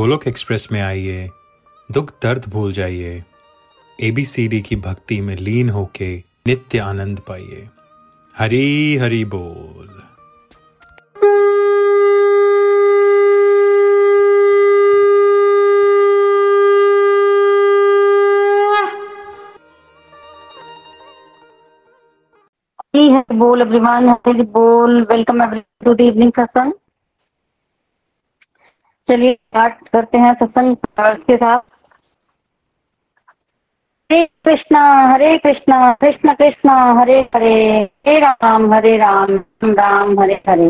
Golok express में आइए, दुख दर्द भूल जाइए एबीसीडी की भक्ति में लीन होके नित्य आनंद पाइए। हरी हरी बोल। हरी बोल एवरीवन बोल welcome every to the evening satsang चलिए स्टार्ट करते हैं सत्संग के साथ। हरे कृष्णा हरे कृष्णा, कृष्ण कृष्ण, हरे हरे हरे राम हरे राम राम हरे हरे।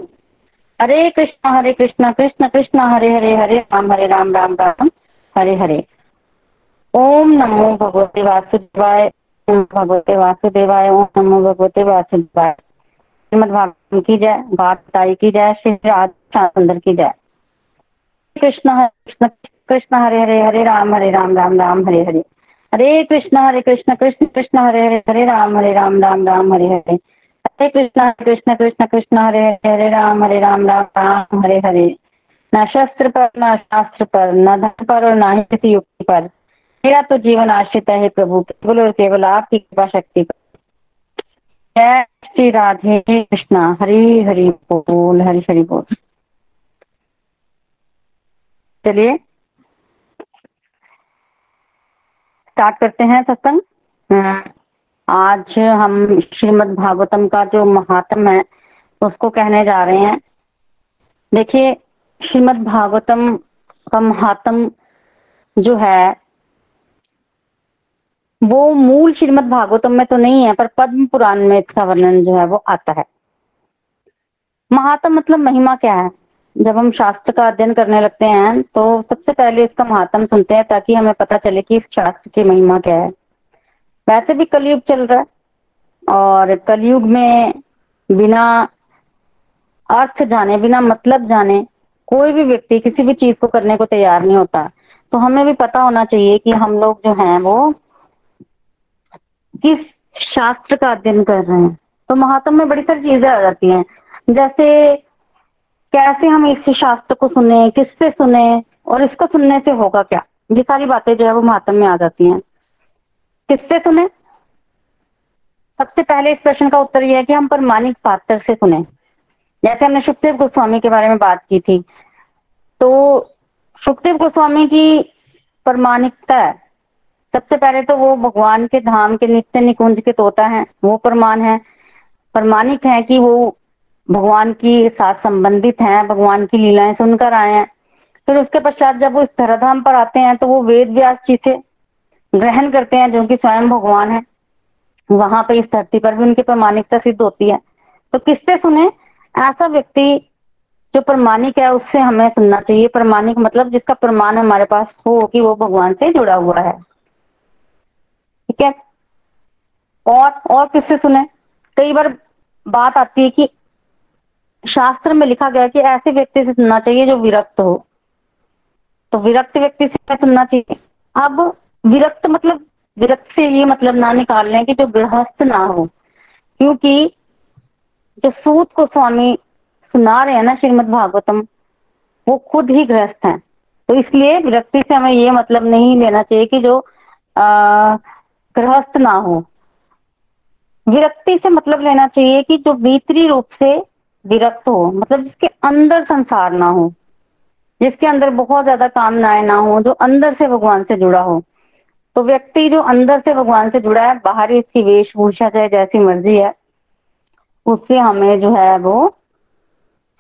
हरे कृष्णा हरे कृष्णा, कृष्ण कृष्ण, हरे हरे हरे राम हरे राम राम राम, हरे हरे। ओम नमो भगवते वासुदेवाय, ओम भगवते वासुदेवाय, ओम नमो भगवते वासुदेवाय। श्रीमद भागवत की जय बात की जय, श्री राधा की जय। कृष्ण कृष्ण कृष्ण, हरे हरे हरे, राम हरे, राम राम राम, हरे हरे। हरे कृष्ण हरे कृष्ण कृष्ण कृष्ण, हरे हरे हरे, राम हरे, राम राम राम, हरे हरे। हरे कृष्ण हरे कृष्ण कृष्ण कृष्ण, हरे हरे हरे, राम हरे, राम राम राम, हरे हरे। न शस्त्र पर, न शास्त्र पर, न धन पर और न ही युक्ति पर। मेरा तो जीवन आश्रित है प्रभु, केवल और केवल आपकी कृपा शक्ति पर। जय श्री राधे कृष्णा। हरी हरि बोल, हरी हरि बोल। चलिए। स्टार्ट करते हैं सत्संग। आज हम श्रीमद् भागवतम का जो महात्म है, उसको कहने जा रहे हैं। देखिए, श्रीमद् भागवतम का महात्म जो है, वो मूल श्रीमद् भागवतम में तो नहीं है, पर पद्म पुराण में इसका वर्णन जो है वो आता है। महात्म मतलब महिमा क्या है? जब हम शास्त्र का अध्ययन करने लगते हैं तो सबसे पहले इसका महात्म सुनते हैं ताकि हमें पता चले कि इस शास्त्र की महिमा क्या है। वैसे भी कलयुग चल रहा है और कलयुग में बिना अर्थ जाने, बिना मतलब जाने, कोई भी व्यक्ति किसी भी चीज़ को करने को तैयार नहीं होता। तो हमें भी पता होना चाहिए कि हम लोग जो हैं वो किस शास्त्र का अध्ययन कर रहे हैं। तो महात्म में बड़ी सारी चीज़ें आ जाती हैं। जैसे कैसे हम इस शास्त्र को सुने, किससे सुने और इसको सुनने से होगा क्या? ये सारी बातें जो है वो महात्म में आ जाती हैं। किससे सुने? सबसे पहले इस प्रश्न का उत्तर यह है कि हम प्रमाणिक पात्र से सुने। जैसे हमने सुखदेव गोस्वामी के बारे में बात की थी तो सुखदेव गोस्वामी की प्रमाणिकता सबसे पहले तो वो भगवान के धाम के नित्य निकुंज के तोता हैं, वो प्रमाण है। प्रमाणिक है कि वो भगवान की साथ संबंधित हैं, भगवान की लीलाएँ सुनकर आए हैं। फिर उसके पश्चात जब वो इस धराधाम पर आते हैं तो वो वेद व्यास जी से ग्रहण करते हैं, जो कि स्वयं भगवान है। वहाँ पे इस धरती पर भी उनकी प्रमाणिकता सिद्ध होती है। तो किससे सुने? ऐसा व्यक्ति जो प्रमाणिक है, उससे हमें सुनना चाहिए। प्रमाणिक मतलब जिसका प्रमाण हमारे पास हो कि वो भगवान से जुड़ा हुआ है। ठीक है? और और किससे सुने? कई बार बात आती है कि शास्त्र में लिखा गया कि ऐसे व्यक्ति से सुनना चाहिए जो विरक्त हो। तो विरक्त व्यक्ति से सुनना चाहिए? अब विरक्त मतलब विरक्त से ये मतलब ना निकाल लें कि जो गृहस्थ ना हो। क्योंकि जो सूत को स्वामी सुना रहे हैं ना श्रीमद भागवतम, वो खुद ही गृहस्थ हैं। तो इसलिए विरक्ति से हमें ये मतलब नहीं लेना चाहिए कि जो गृहस्थ ना हो। विरक्ति से मतलब लेना चाहिए कि जो भीतरी रूप से विरक्त हो। मतलब जिसके अंदर संसार ना हो, जिसके अंदर बहुत ज़्यादा कामनाएँ ना हो, जो अंदर से भगवान से जुड़ा हो। तो व्यक्ति जो अंदर से भगवान से जुड़ा है, बाहरी उसकी वेशभूषा चाहे जैसी मर्ज़ी है, उससे हमें जो है वो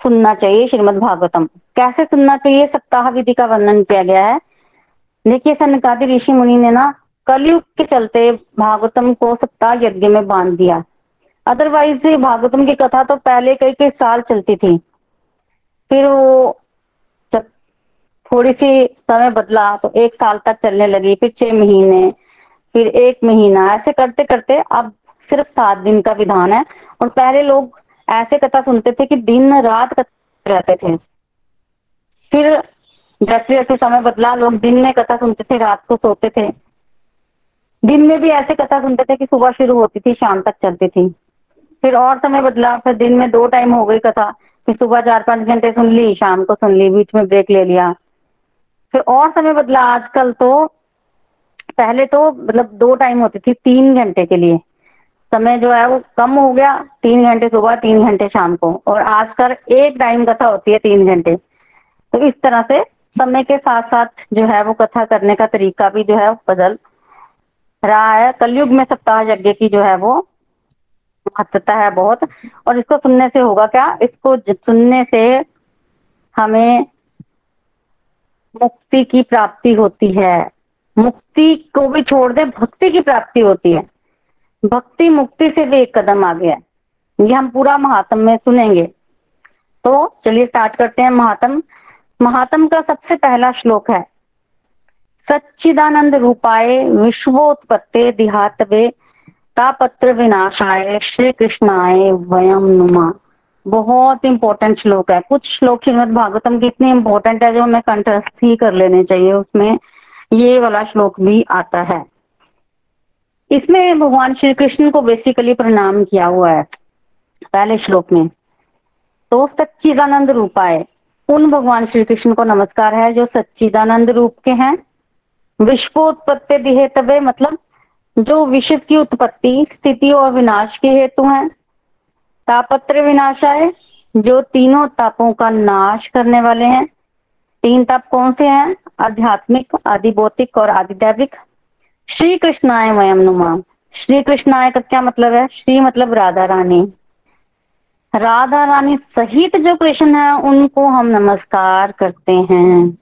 सुनना चाहिए श्रीमद भागवतम। कैसे सुनना चाहिए? सप्ताह विधि का वर्णन किया गया है। देखिए सनकादि ऋषि मुनि ने ना कलयुग के चलते भागवतम को सप्ताह यज्ञ में बाँध दिया। अदरवाइज़ भागवतम की कथा तो पहले कई कई साल चलती थी। फिर वो जब थोड़ी सी समय बदला तो एक साल तक चलने लगी, फिर छह महीने, फिर एक महीना, ऐसे करते करते अब सिर्फ़ सात दिन का विधान है। और पहले लोग ऐसे कथा सुनते थे कि दिन रात कथा रहते थे। फिर जैसे जैसे समय बदला, लोग दिन में कथा सुनते थे, रात को सोते थे। दिन में भी ऐसे कथा सुनते थे कि सुबह शुरू होती थी, शाम तक चलती थी। फिर और समय बदला, फिर दिन में दो टाइम हो गई कथा, फिर सुबह चार पाँच घंटे सुन ली, शाम को सुन ली, बीच में ब्रेक ले लिया। फिर और समय बदला, आजकल तो पहले तो मतलब दो टाइम होती थी, तीन घंटे के लिए। समय जो है वो कम हो गया, तीन घंटे सुबह, तीन घंटे शाम को। और आजकल एक टाइम कथा होती है तीन घंटे। तो इस तरह से समय के साथ साथ जो है वो कथा करने का तरीका भी जो है बदल रहा है। कलयुग में सप्ताह यज्ञ की जो है वो महत्वता है बहुत। और इसको सुनने से होगा क्या? इसको सुनने से हमें मुक्ति की प्राप्ति होती है। मुक्ति को भी छोड़ दे, भक्ति की प्राप्ति होती है। भक्ति मुक्ति से भी एक कदम आगे है। ये हम पूरा महात्म में सुनेंगे। तो चलिए स्टार्ट करते हैं महात्म। महात्म का सबसे पहला श्लोक है, सच्चिदानंद रूपाए विश्वोत्पत्ते दिहातवे तापत्र विनाशाय श्री कृष्णाय वयम नुमा। बहुत इंपॉर्टेंट श्लोक है। कुछ श्लोक श्रीमद भागवतम की इतने इंपॉर्टेंट है जो हमें कंठस्थ ही कर लेने चाहिए। उसमें ये वाला श्लोक भी आता है। इसमें भगवान श्री कृष्ण को बेसिकली प्रणाम किया हुआ है। पहले श्लोक में तो सच्चिदानंद रूपाए उन भगवान श्री कृष्ण को नमस्कार है जो सच्चिदानंद रूप के हैं। विश्वोत्पत्ति दिहे तबे मतलब जो विश्व की उत्पत्ति, स्थिति और विनाश के हेतु हैं। तापत्र विनाशाय जो तीनों तापों का नाश करने वाले हैं। तीन ताप कौन से हैं? आध्यात्मिक आदि भौतिक और आदि दैविक श्री कृष्णाय वयम नुमा श्री कृष्णाय का क्या मतलब है? श्री मतलब राधा रानी। राधा रानी सहित जो कृष्ण है, उनको हम नमस्कार करते हैं।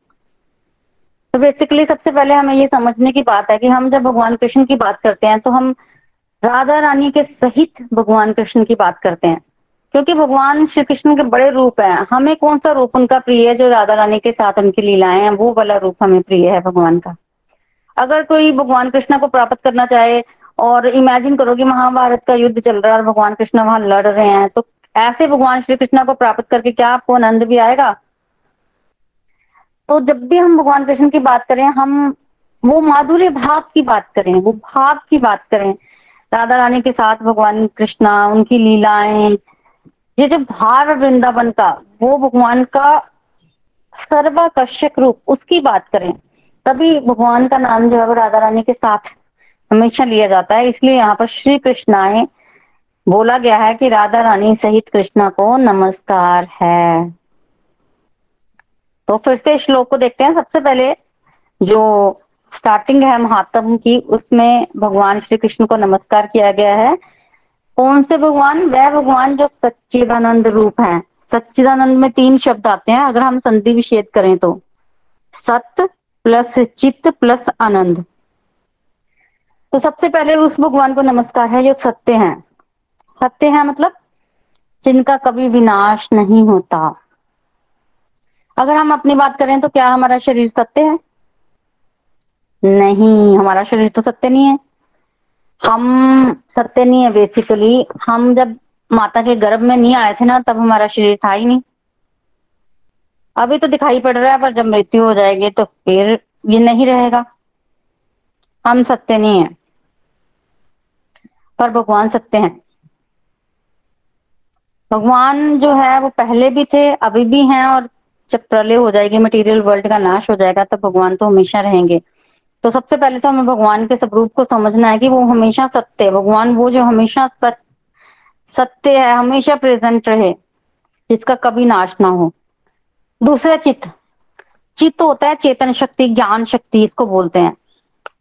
तो बेसिकली सबसे पहले हमें ये समझने की बात है कि हम जब भगवान कृष्ण की बात करते हैं तो हम राधा रानी के सहित भगवान कृष्ण की बात करते हैं। क्योंकि भगवान श्री कृष्ण के बड़े रूप हैं। हमें कौन सा रूप उनका प्रिय है जो राधा रानी के साथ उनकी लीलाएँ हैं? वो वाला रूप हमें प्रिय है भगवान का। अगर कोई भगवान कृष्ण को प्राप्त करना चाहे और इमेजिन करो कि महाभारत का युद्ध चल रहा है और भगवान कृष्ण वहाँ लड़ रहे हैं तो ऐसे भगवान श्री कृष्ण को प्राप्त करके क्या आपको आनंद भी आएगा? तो जब भी हम भगवान कृष्ण की बात करें, हम वो माधुर्य भाव की बात करें, वो भाव की बात करें। राधा रानी के साथ भगवान कृष्णा, उनकी लीलाएँ, ये जो भाव है वृंदावन का, वो भगवान का सर्वाकर्षक रूप, उसकी बात करें। तभी भगवान का नाम जो है वो राधा रानी के साथ हमेशा लिया जाता है। इसलिए यहाँ पर श्री कृष्णाए बोला गया है कि राधा रानी सहित कृष्णा को नमस्कार है। तो फिर से श्लोक को देखते हैं। सबसे पहले जो स्टार्टिंग है महात्म की, उसमें भगवान श्री कृष्ण को नमस्कार किया गया है। कौन से भगवान? वह भगवान जो सच्चिदानंद रूप है। सच्चिदानंद में तीन शब्द आते हैं। अगर हम संधि विषेद करें तो। सत्य प्लस चित्त प्लस आनंद। तो सबसे पहले उस भगवान को नमस्कार है जो सत्य है। सत्य है मतलब जिनका कभी विनाश नहीं होता। अगर हम अपनी बात करें तो क्या हमारा शरीर सत्य है? नहीं, हमारा शरीर तो सत्य नहीं है। हम सत्य नहीं है बेसिकली हम जब माता के गर्भ में नहीं आए थे ना, तब हमारा शरीर था ही नहीं। अभी तो दिखाई पड़ रहा है, पर जब मृत्यु हो जाएगी तो फिर ये नहीं रहेगा। हम सत्य नहीं है, पर भगवान सत्य हैं। भगवान जो है, वो पहले भी थे, अभी भी हैं, और जब प्रलय हो जाएगी मटेरियल वर्ल्ड का नाश हो जाएगा तो भगवान तो हमेशा रहेंगे। तो सबसे पहले तो हमें भगवान के स्वरूप को समझना है कि वो हमेशा सत्य है। भगवान वो जो हमेशा सत्य है, हमेशा प्रेजेंट रहे, जिसका कभी नाश ना हो। दूसरा, चित्त। चित्त होता है चेतन शक्ति, ज्ञान शक्ति, इसको बोलते हैं।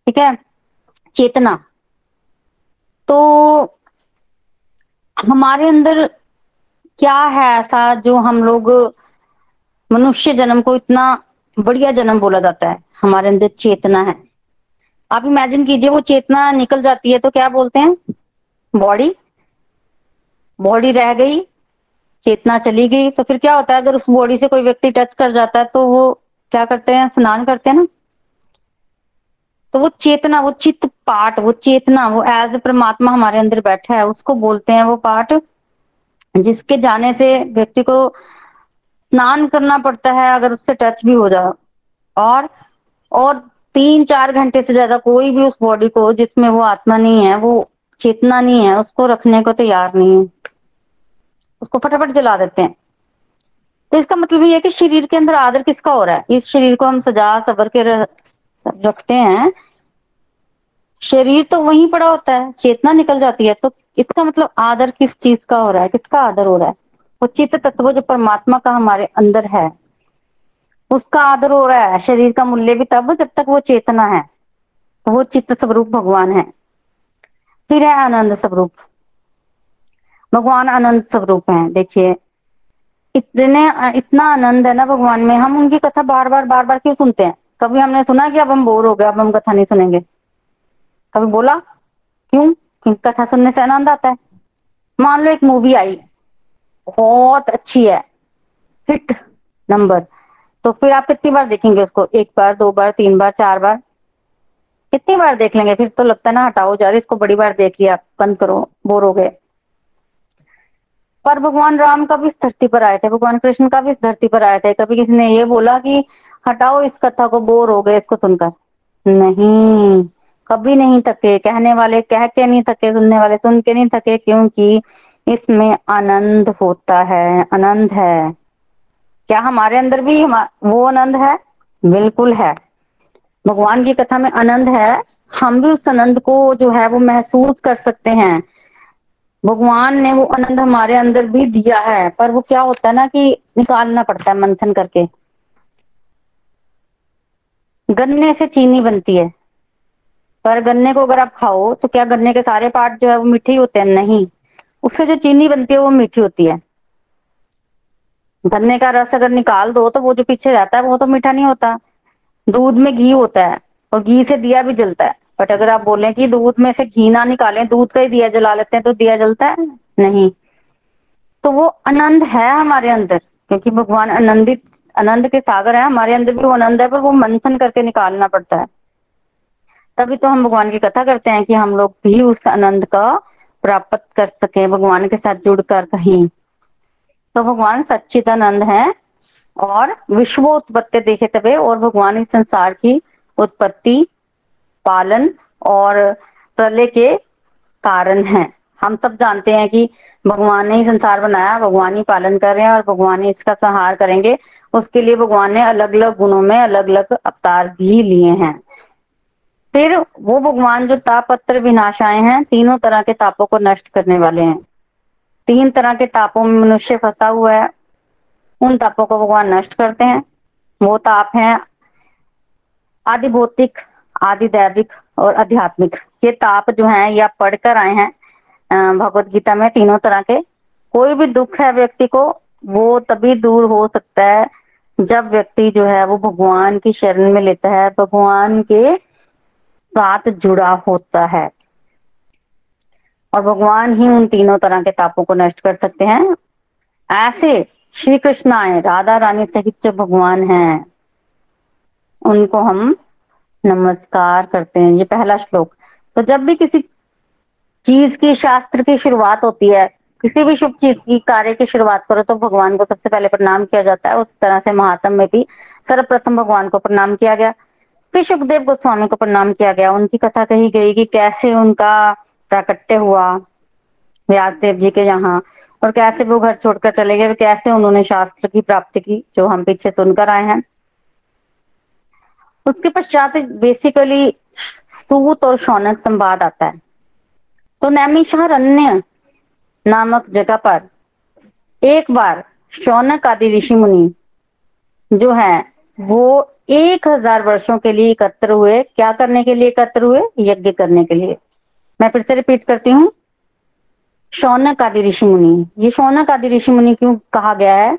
ठीक है? चेतना। तो हमारे अंदर क्या है ऐसा जो हम लोग मनुष्य जन्म को इतना बढ़िया जन्म बोला जाता है। हमारे अंदर चेतना है। आप इमेजिन कीजिए, वो चेतना निकल जाती है तो क्या बोलते हैं? बॉडी बॉडी रह गई, चेतना चली गई तो फिर क्या होता है? अगर उस बॉडी से कोई व्यक्ति टच कर जाता है तो वो क्या करते हैं? स्नान करते हैं ना? तो वो चेतना, वो चित्त पाठ, वो चेतना, वो एज परमात्मा हमारे अंदर बैठा है, उसको बोलते हैं वो पाठ, जिसके जाने से व्यक्ति को स्नान करना पड़ता है, अगर उससे टच भी हो जाए और और तीन चार घंटे से ज़्यादा कोई भी उस बॉडी को, जिसमें वो आत्मा नहीं है, वो चेतना नहीं है, उसको रखने को तैयार नहीं है। उसको फटाफट जला देते हैं। तो इसका मतलब ये है कि शरीर के अंदर आदर किसका हो रहा है? इस शरीर को हम सजा सबर के रखते हैं। शरीर तो वहीं पड़ा होता है, चेतना निकल जाती है। तो इसका मतलब आदर किस चीज़ का हो रहा है? किसका आदर हो रहा है? वो चित्त तत्व जो परमात्मा का हमारे अंदर है, उसका आदर हो रहा है, शरीर का मूल्य भी तब जब तक वो चेतना है तो वो चित्त स्वरूप भगवान है। फिर है आनंद स्वरूप। भगवान आनंद स्वरूप है, देखिए। इतने, इतना आनंद है ना भगवान में, हम उनकी कथा बार बार बार बार क्यों सुनते हैं? कभी हमने सुना कि अब हम बोर हो गए, अब हम कथा नहीं सुनेंगे? कभी बोला? क्यों? कथा सुनने से आनंद आता है। मान लो एक मूवी आई। बहुत अच्छी है। हिट नंबर तो फिर आप कितनी बार देखेंगे उसको? एक बार, दो बार, तीन बार, चार बार? कितनी बार देख लेंगे? फिर तो लगता है ना, हटाओ, जा रही इसको बड़ी बार देख लिया, बंद करो, बोर हो गए। पर भगवान राम का भी इस धरती पर आए थे? भगवान कृष्ण का भी इस धरती पर आए थे? कभी किसी ने ये बोला कि हटाओ इस कथा को, बोर हो गए इसको सुनकर? नहीं। कभी नहीं थके। कहने वाले कह के नहीं थके, सुनने वाले सुन के नहीं थके, क्योंकि इसमें आनंद होता है, आनंद है। क्या हमारे अंदर भी वो आनंद है? बिल्कुल है। भगवान की कथा में आनंद है। हम भी उस आनंद को जो है वो महसूस कर सकते हैं। भगवान ने वो आनंद हमारे अंदर भी दिया है। पर वो क्या होता है ना कि निकालना पड़ता है मंथन करके। गन्ने से चीनी बनती है। पर गन्ने को अगर आप खाओ तो क्या गन्ने के सारे पार्ट जो है वो मीठे ही होते हैं? नहीं। उससे जो चीनी बनती है वो मीठी होती है। गन्ने का रस अगर निकाल दो तो वो जो पीछे रहता है वो तो मीठा नहीं होता। दूध में घी होता है और घी से दिया भी जलता है। बट अगर आप बोलें कि दूध में से घी ना निकालें, दूध का ही दिया जला लेते हैं तो दिया जलता है? नहीं। तो वो आनंद है हमारे अंदर, क्योंकि भगवान आनंदित, आनंद के सागर है। हमारे अंदर भी वो आनंद है, पर वो मंथन करके निकालना पड़ता है। तभी तो हम भगवान की कथा करते हैं कि हम लोग भी उस आनंद का प्राप्त कर सके, भगवान के साथ जुड़कर कहीं। तो भगवान सच्चिदानंद है और विश्व उत्पत्ति देखे तबे और भगवान इस संसार की उत्पत्ति, पालन और प्रलय के कारण है। हम सब जानते हैं कि भगवान ने ही संसार बनाया, भगवान ही पालन कर रहे हैं और भगवान ही इसका संहार करेंगे। उसके लिए भगवान ने अलग अलग गुणों में अलग अलग अवतार भी लिए हैं। फिर वो भगवान जो तापत्र विनाशाएँ हैं, तीनों तरह के तापों को नष्ट करने वाले हैं। तीन तरह के तापों में मनुष्य फंसा हुआ है, उन तापों को भगवान नष्ट करते हैं। वो ताप हैं आदि भौतिक आदि दैविक और आध्यात्मिक। ये ताप जो है, ये पढ़कर आए हैं भगवत गीता में तीनों तरह के। कोई भी दुख है व्यक्ति को, वो तभी दूर हो सकता है जब व्यक्ति जो है, वो भगवान की शरण में लेता है। भगवान के साथ जुड़ा होता है। और भगवान ही उन तीनों तरह के तापों को नष्ट कर सकते हैं। ऐसे श्री कृष्ण आए राधा रानी सहित जो भगवान हैं, उनको हम नमस्कार करते हैं। ये पहला श्लोक। तो जब भी किसी चीज़ की, शास्त्र की शुरुआत होती है, किसी भी शुभ चीज़ की, कार्य की शुरुआत करो तो भगवान को सबसे पहले प्रणाम किया जाता है। उस तरह से महात्म में भी सर्वप्रथम भगवान को प्रणाम किया गया। फिर सुखदेव गोस्वामी को प्रणाम किया गया। उनकी कथा कही गई कि कैसे उनका प्राकट्य हुआ व्यासदेव जी के यहाँ और कैसे वो घर छोड़कर चले गए और कैसे उन्होंने शास्त्र की प्राप्ति की, जो हम पीछे सुनकर आए हैं। उसके पश्चात बेसिकली सूत और शौनक संवाद आता है। तो नैमिषारण्य नामक जगह पर एक बार शौनक आदि ऋषि मुनि जो है वो एक हज़ार वर्षों के लिए एकत्र हुए। क्या करने के लिए एकत्र हुए? यज्ञ करने के लिए। मैं फिर से रिपीट करती हूँ। शौनक आदि ऋषि मुनि। ये शौनक आदि ऋषि मुनि क्यों कहा गया है?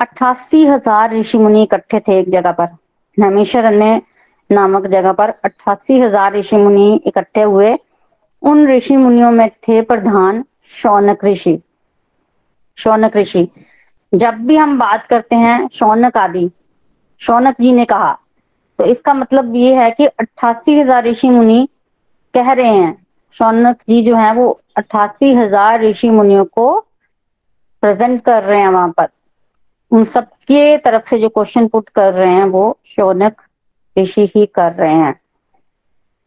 अट्ठासी हज़ार ऋषि मुनि इकट्ठे थे एक जगह पर। नमेश्वर अन्य नामक जगह पर अट्ठासी हज़ार ऋषि मुनि इकट्ठे हुए। उन ऋषि मुनियों में थे प्रधान शौनक ऋषि। शौनक ऋषि। जब भी हम बात करते हैं शौनक आदि शौनक जी ने कहा। तो इसका मतलब ये है कि अट्ठासी हज़ार ऋषि मुनि कह रहे हैं। शौनक जी जो है, वो अट्ठासी हज़ार ऋषि मुनियों को प्रेजेंट कर रहे हैं वहाँ पर। उन सबके तरफ़ से जो क्वेश्चन पुट कर रहे हैं, वो शौनक ऋषि ही कर रहे हैं।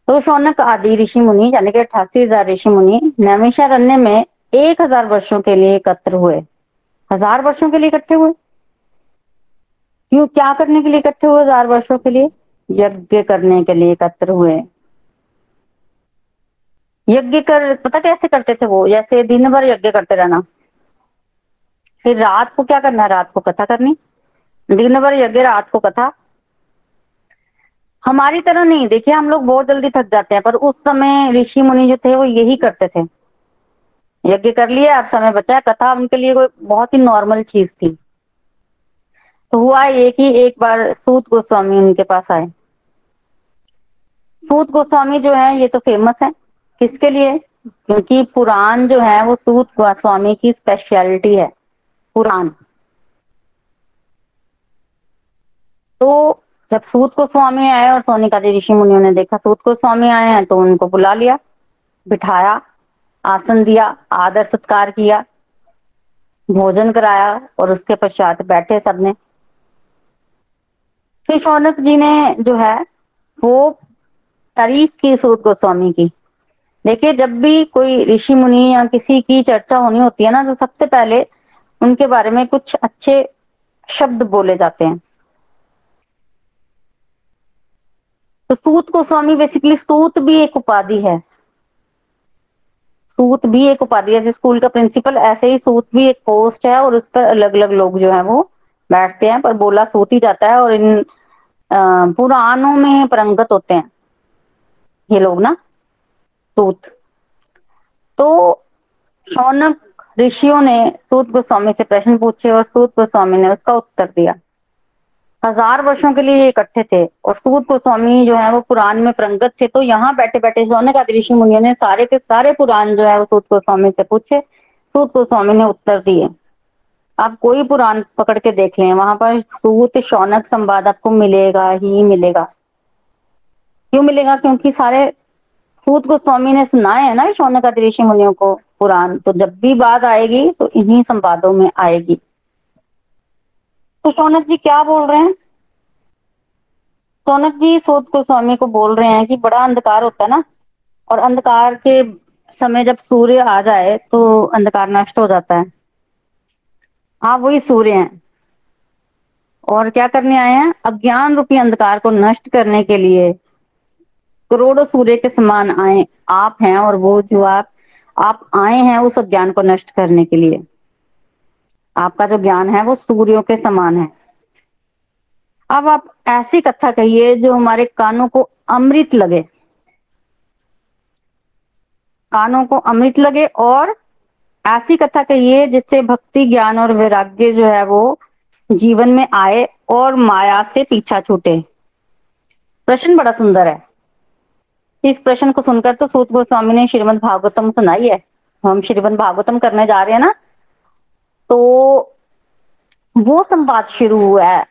तो शौनक आदि ऋषि मुनि, यानी कि अठासी हज़ार ऋषि मुनि, नैमिषारण्य में एक हज़ार वर्षों के लिए एकत्र हुए। हज़ार वर्षों के लिए इकट्ठे हुए। क्यों क्या करने के लिए इकट्ठे हुए हज़ार वर्षों के लिए? यज्ञ करने के लिए एकत्र हुए। यज्ञ कर, पता कैसे करते थे वो? जैसे दिन भर यज्ञ करते रहना। फिर रात को क्या करना रात को कथा करनी। दिन भर यज्ञ, रात को कथा। हमारी तरह नहीं। देखिए, हम लोग बहुत जल्दी थक जाते हैं, पर उस समय ऋषि मुनि जो थे, वो यही करते थे। यज्ञ कर लिया अब समय बचा कथा उनके लिए कोई बहुत ही नॉर्मल चीज़ थी। तो हुआ ये कि एक बार सूत गोस्वामी उनके पास आए। सूत गोस्वामी जो है, ये तो फ़ेमस है। किसके लिए? क्योंकि पुराण जो है, वो सूत गोस्वामी की स्पेशलिटी है। पुराण। तो जब सूत को स्वामी आए और सोनिका जी ऋषि मुनियों ने देखा, सूत को स्वामी आए हैं तो उनको बुला लिया, बिठाया, आसन दिया, आदर सत्कार किया, भोजन कराया और उसके पश्चात बैठे सबने। फिर शौनक जी ने जो है, वो तारीफ़ की सूत गोस्वामी की। देखिए, जब भी कोई ऋषि मुनि या किसी की चर्चा होनी होती है ना तो सबसे पहले उनके बारे में कुछ अच्छे शब्द बोले जाते हैं। तो सूत गोस्वामी बेसिकली सूत भी एक उपाधि है। सूत भी एक उपाधि है स्कूल का प्रिंसिपल ऐसे ही सूत भी एक पोस्ट है और उस पर अलग अलग लोग जो है वो बैठते हैं, पर बोला सूत ही जाता है और इन पुराणों में परंगत होते हैं। ये लोग ना, सूत। तो शौनक ऋषियों ने सूत गोस्वामी से प्रश्न पूछे और सूत गोस्वामी ने उसका उत्तर दिया। हज़ार वर्षों के लिए इकट्ठे थे और सूत गोस्वामी जो है वो पुराण में प्रंगत थे तो यहाँ बैठे बैठे शौनक आदि ऋषि मुनियों ने सारे के सारे पुराण जो है वो सूत गोस्वामी से पूछे। सूत गोस्वामी ने उत्तर दिए। आप कोई पुराण पकड़ के देख लें, वहाँ पर सूत, शौनक संवाद आपको मिलेगा ही मिलेगा। क्यों मिलेगा? क्योंकि सारे सूत गोस्वामी ने सुनाए है ना शौनक ऋषि मुनियों को पुराण तो जब भी बात आएगी तो इन्हीं संवादों में आएगी। तो शौनक जी क्या बोल रहे हैं? सोनक जी सूत गोस्वामी को बोल रहे हैं कि बड़ा अंधकार होता है ना, और अंधकार के समय जब सूर्य आ जाए तो अंधकार नष्ट हो जाता है। हाँ वही सूर्य हैं। और क्या करने आए हैं? अज्ञान रूपी अंधकार को नष्ट करने के लिए करोड़ों सूर्य के समान आए, आप हैं और वो जो आप आप आए हैं उस अज्ञान को नष्ट करने के लिए। आपका जो ज्ञान है, वो सूर्यों के समान है। अब आप ऐसी कथा कहिए जो हमारे कानों को अमृत लगे। कानों को अमृत लगे और ऐसी कथा कहिए जिससे भक्ति, ज्ञान और वैराग्य जो है वो जीवन में आए और माया से पीछा छूटे। प्रश्न बड़ा सुंदर है। इस प्रश्न को सुनकर तो सूत गोस्वामी ने श्रीमद भागवतम सुनाई है। हम श्रीमद भागवतम करने जा रहे हैं ना तो वो संवाद शुरू हुआ है।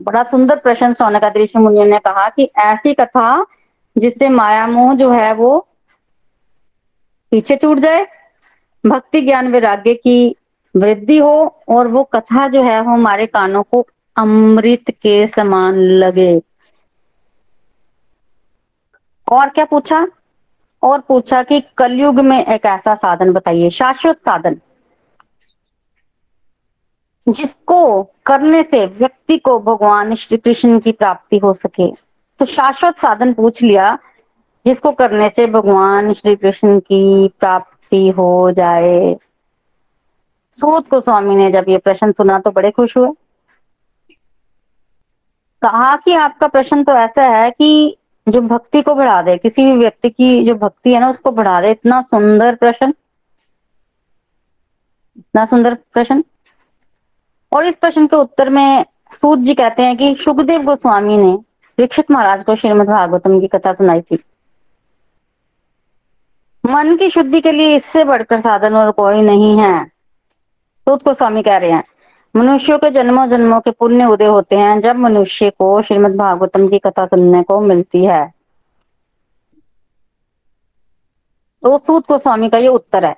बड़ा सुंदर प्रश्न सोनका ऋषि मुनि ने कहा कि ऐसी कथा जिससे माया मोह जो है वो पीछे छूट जाए भक्ति ज्ञान वैराग्य की वृद्धि हो और वो कथा जो है वो हमारे कानों को अमृत के समान लगे। और क्या पूछा? और पूछा कि कलयुग में एक ऐसा साधन बताइए, शाश्वत साधन, जिसको करने से व्यक्ति को भगवान श्री कृष्ण की प्राप्ति हो सके। तो शाश्वत साधन पूछ लिया, जिसको करने से भगवान श्री कृष्ण की प्राप्ति हो जाए। सूत गोस्वामी ने जब ये प्रश्न सुना तो बड़े खुश हुए। कहा कि आपका प्रश्न तो ऐसा है कि जो भक्ति को बढ़ा दे, किसी भी व्यक्ति की जो भक्ति है ना, उसको बढ़ा दे। इतना सुंदर प्रश्न। इतना सुंदर प्रश्न। और इस प्रश्न के उत्तर में सूत जी कहते हैं कि सुखदेव गोस्वामी ने दीक्षित महाराज को श्रीमद भागवतम की कथा सुनाई थी। मन की शुद्धि के लिए इससे बढ़कर साधन और कोई नहीं है। सूत गोस्वामी कह रहे हैं, मनुष्यों के जन्मों जन्मों के पुण्य उदय होते हैं जब मनुष्य को श्रीमद भागवतम की कथा सुनने को मिलती है। तो सूत गोस्वामी का ये उत्तर है।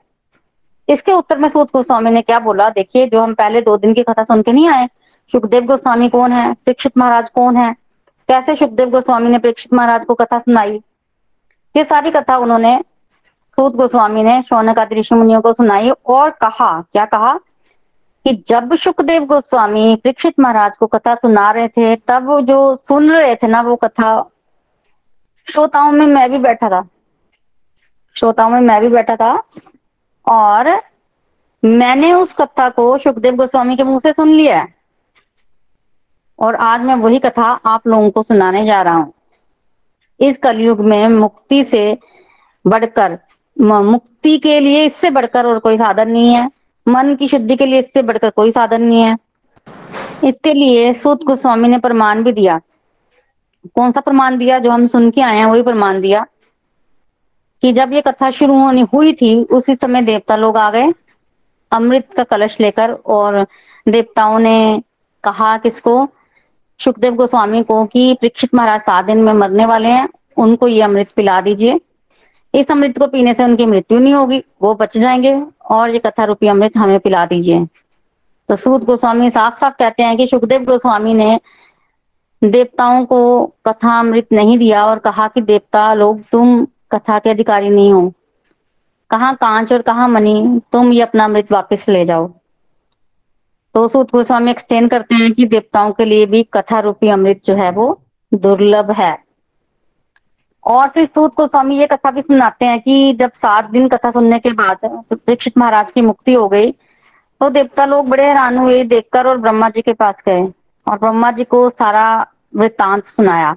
इसके उत्तर में सूत गोस्वामी ने क्या बोला? देखिए, जो हम पहले दो दिन की कथा सुन के नहीं आए, सुखदेव गोस्वामी कौन है? प्रेक्षित महाराज कौन है? कैसे सुखदेव गोस्वामी ने प्रेक्षित महाराज को कथा सुनाई? ये सारी कथा उन्होंने सूत गोस्वामी ने शौनक आदि ऋषि मुनियों को सुनाई और कहा, क्या कहा? कि जब सुखदेव गोस्वामी परीक्षित महाराज को कथा सुना रहे थे, तब जो सुन रहे थे ना वो कथा, श्रोताओं में मैं भी बैठा था। श्रोताओं में मैं भी बैठा था और मैंने उस कथा को सुखदेव गोस्वामी के मुँह से सुन लिया है। और आज मैं वही कथा आप लोगों को सुनाने जा रहा हूँ। इस कलयुग में मुक्ति से बढ़कर मुक्ति के लिए इससे बढ़कर और कोई साधन नहीं है। मन की शुद्धि के लिए इससे बढ़कर कोई साधन नहीं है। इसके लिए सूत गोस्वामी ने प्रमाण भी दिया। कौन सा प्रमाण दिया? जो हम सुन के आए हैं, वही प्रमाण दिया। कि जब ये कथा शुरू होनी, हुई थी, उसी समय देवता लोग आ गए, अमृत का कलश लेकर, और देवताओं ने कहा किसको? सुखदेव गोस्वामी को कि, परीक्षित महाराज, सात दिन में मरने वाले हैं, उनको ये अमृत पिला दीजिए। इस अमृत को पीने से उनकी मृत्यु नहीं होगी, वो बच जाएँगे। और ये कथा रूपी अमृत हमें पिला दीजिए। तो सूद गोस्वामी साफ़ साफ़ कहते हैं कि सुखदेव गोस्वामी ने देवताओं को कथा अमृत नहीं दिया और कहा कि, देवता लोग, तुम कथा के अधिकारी नहीं हो। कहा कांच और कहा मनी तुम ये अपना अमृत वापस ले जाओ। तो सूत गोस्वामी एक्सप्लेन करते हैं कि देवताओं के लिए भी कथा रूपी अमृत जो है वो दुर्लभ है। और फिर सूत गोस्वामी ये कथा भी सुनाते हैं कि जब सात दिन कथा सुनने के बाद परीक्षित महाराज की मुक्ति हो गई तो देवता लोग बड़े हैरान हुए देखकर और ब्रह्मा जी के पास गए और ब्रह्मा जी को सारा वृत्तांत सुनाया।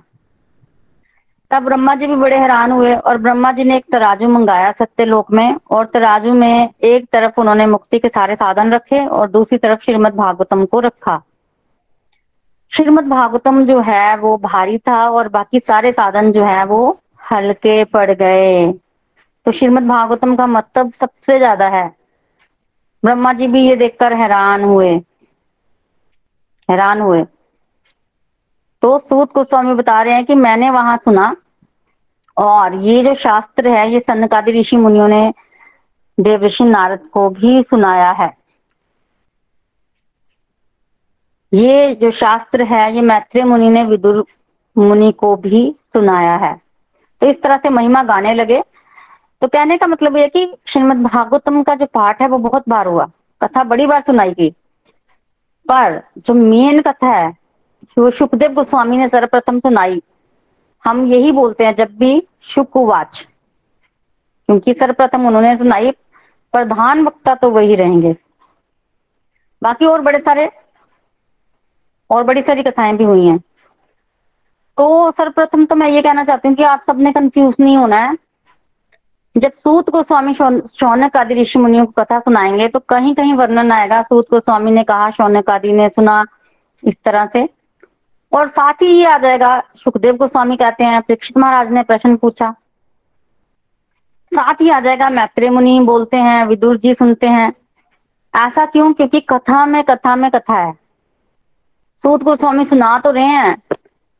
तब ब्रह्मा जी भी बड़े हैरान हुए और ब्रह्मा जी ने एक तराजू मंगाया सत्य लोक में और तराजू में एक तरफ़ उन्होंने मुक्ति के सारे साधन रखे और दूसरी तरफ़ श्रीमद भागवतम को रखा। श्रीमद भागवतम जो है, वो भारी था और बाकी सारे साधन जो है, वो हल्के पड़ गए। तो श्रीमद भागवतम का मतलब सबसे ज़्यादा है। ब्रह्मा जी भी ये देखकर हैरान हुए। हैरान हुए। तो सूत गोस्वामी बता रहे हैं कि मैंने वहाँ सुना, और ये जो शास्त्र है, ये सन्नकादि ऋषि मुनियों ने, देव ऋषि नारद को भी सुनाया है। ये जो शास्त्र है, ये मैत्रेय मुनि ने विदुर मुनि को भी सुनाया है। तो इस तरह से महिमा गाने लगे। तो कहने का मतलब ये कि श्रीमद भागवतम का जो पाठ है, वो बहुत बार हुआ। कथा बड़ी बार सुनाई गई। पर जो मेन कथा है, वो सुखदेव गोस्वामी ने सर्वप्रथम सुनाई। हम यही बोलते हैं, जब भी शुकवाच क्योंकि सर्वप्रथम उन्होंने सुनाई। प्रधान वक्ता तो वही रहेंगे। बाकी और बड़े सारे और बड़ी सारी कथाएँ भी हुई हैं। तो सर्वप्रथम तो मैं ये कहना चाहती हूँ कि आप सबने कंफ्यूज नहीं होना है। जब सूत को स्वामी शौनक आदि ऋषि मुनियों को कथा सुनाएँगे तो कहीं कहीं वर्णन आएगा। सूत को स्वामी ने कहा शौनक आदि ने सुना इस तरह से। और साथ ही ये आ जाएगा, सुखदेव गोस्वामी कहते हैं, परीक्षित महाराज ने प्रश्न पूछा। साथ ही आ जाएगा, मैत्रेय मुनि बोलते हैं, विदुर जी सुनते हैं। ऐसा क्यों? क्योंकि कथा में कथा में कथा है। सूत गोस्वामी सुना तो रहे हैं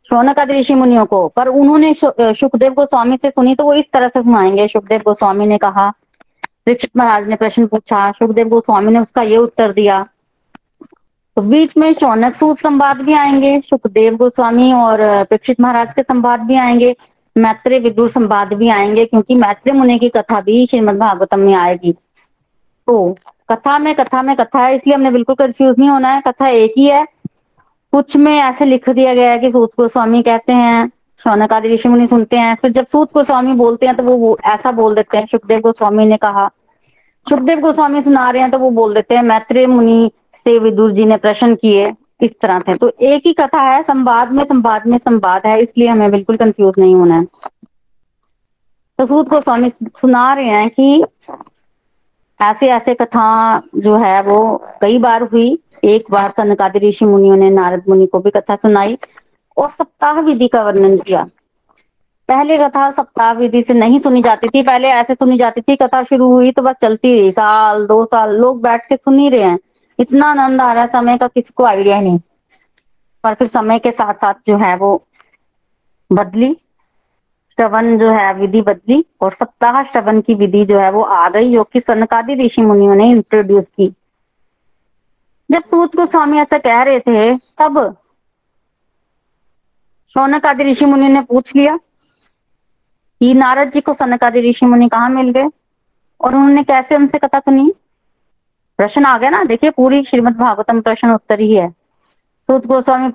शौनक ऋषि मुनियों को, पर उन्होंने सुखदेव गोस्वामी से सुनी तो वो इस तरह से सुनाएँगे। सुखदेव गोस्वामी ने कहा परीक्षित महाराज ने प्रश्न पूछा सुखदेव गोस्वामी ने उसका ये उत्तर दिया तो बीच में शौनक सूत संवाद भी आएँगे सुखदेव गोस्वामी और परीक्षित महाराज के संवाद भी आएँगे मैत्रेय विदुर संवाद भी आएँगे, क्योंकि मैत्रेय मुनि की कथा भी श्रीमद भागवतम में आएगी। तो कथा में कथा में कथा है, इसलिए हमने बिल्कुल कंफ्यूज नहीं होना है, कथा एक ही है। कुछ में ऐसे लिख दिया गया है कि सूत गोस्वामी कहते हैं शौनक आदि ऋषि मुनि सुनते हैं फिर जब सूत गोस्वामी बोलते हैं तो वो, ऐसा बोल देते हैं सुखदेव गोस्वामी ने कहा। सुखदेव गोस्वामी सुना रहे हैं तो वो बोल देते हैं मैत्रेय मुनि से विदुर जी ने प्रश्न किए इस तरह से तो एक ही कथा है संवाद में संवाद में संवाद है इसलिए हमें बिल्कुल कंफ्यूज नहीं होना है। तो सूद गोस्वामी सुना रहे हैं कि ऐसे ऐसे कथा जो है वो कई बार हुई एक बार सनकादि ऋषि मुनियों ने नारद मुनि को भी कथा सुनाई और सप्ताह विधि का वर्णन किया। पहले कथा सप्ताह विधि से नहीं सुनी जाती थी, पहले ऐसे सुनी जाती थी, कथा शुरू हुई तो बस चलती रही, साल, दो साल, लोग बैठ के सुन ही रहे हैं। इतना आनंद आ रहा है, समय का किसी को आइडिया नहीं। पर फिर समय के साथ साथ जो है वो बदली, श्रवण जो है, विधि बदली और सप्ताह श्रवण की विधि जो है वो आ गई, जो कि सनकादि ऋषि मुनियों ने इंट्रोड्यूस की। जब सूत को स्वामी ऐसा कह रहे थे, तब शौनक आदि ऋषि मुनि ने पूछ लिया कि नारद जी को सनक आदि ऋषि मुनि कहाँ मिल गए? और उन्होंने कैसे उनसे कथा सुनी? प्रश्न आ गया ना? देखिए, पूरी श्रीमद भागवतम प्रश्न उत्तर ही है। सूत गोस्वामी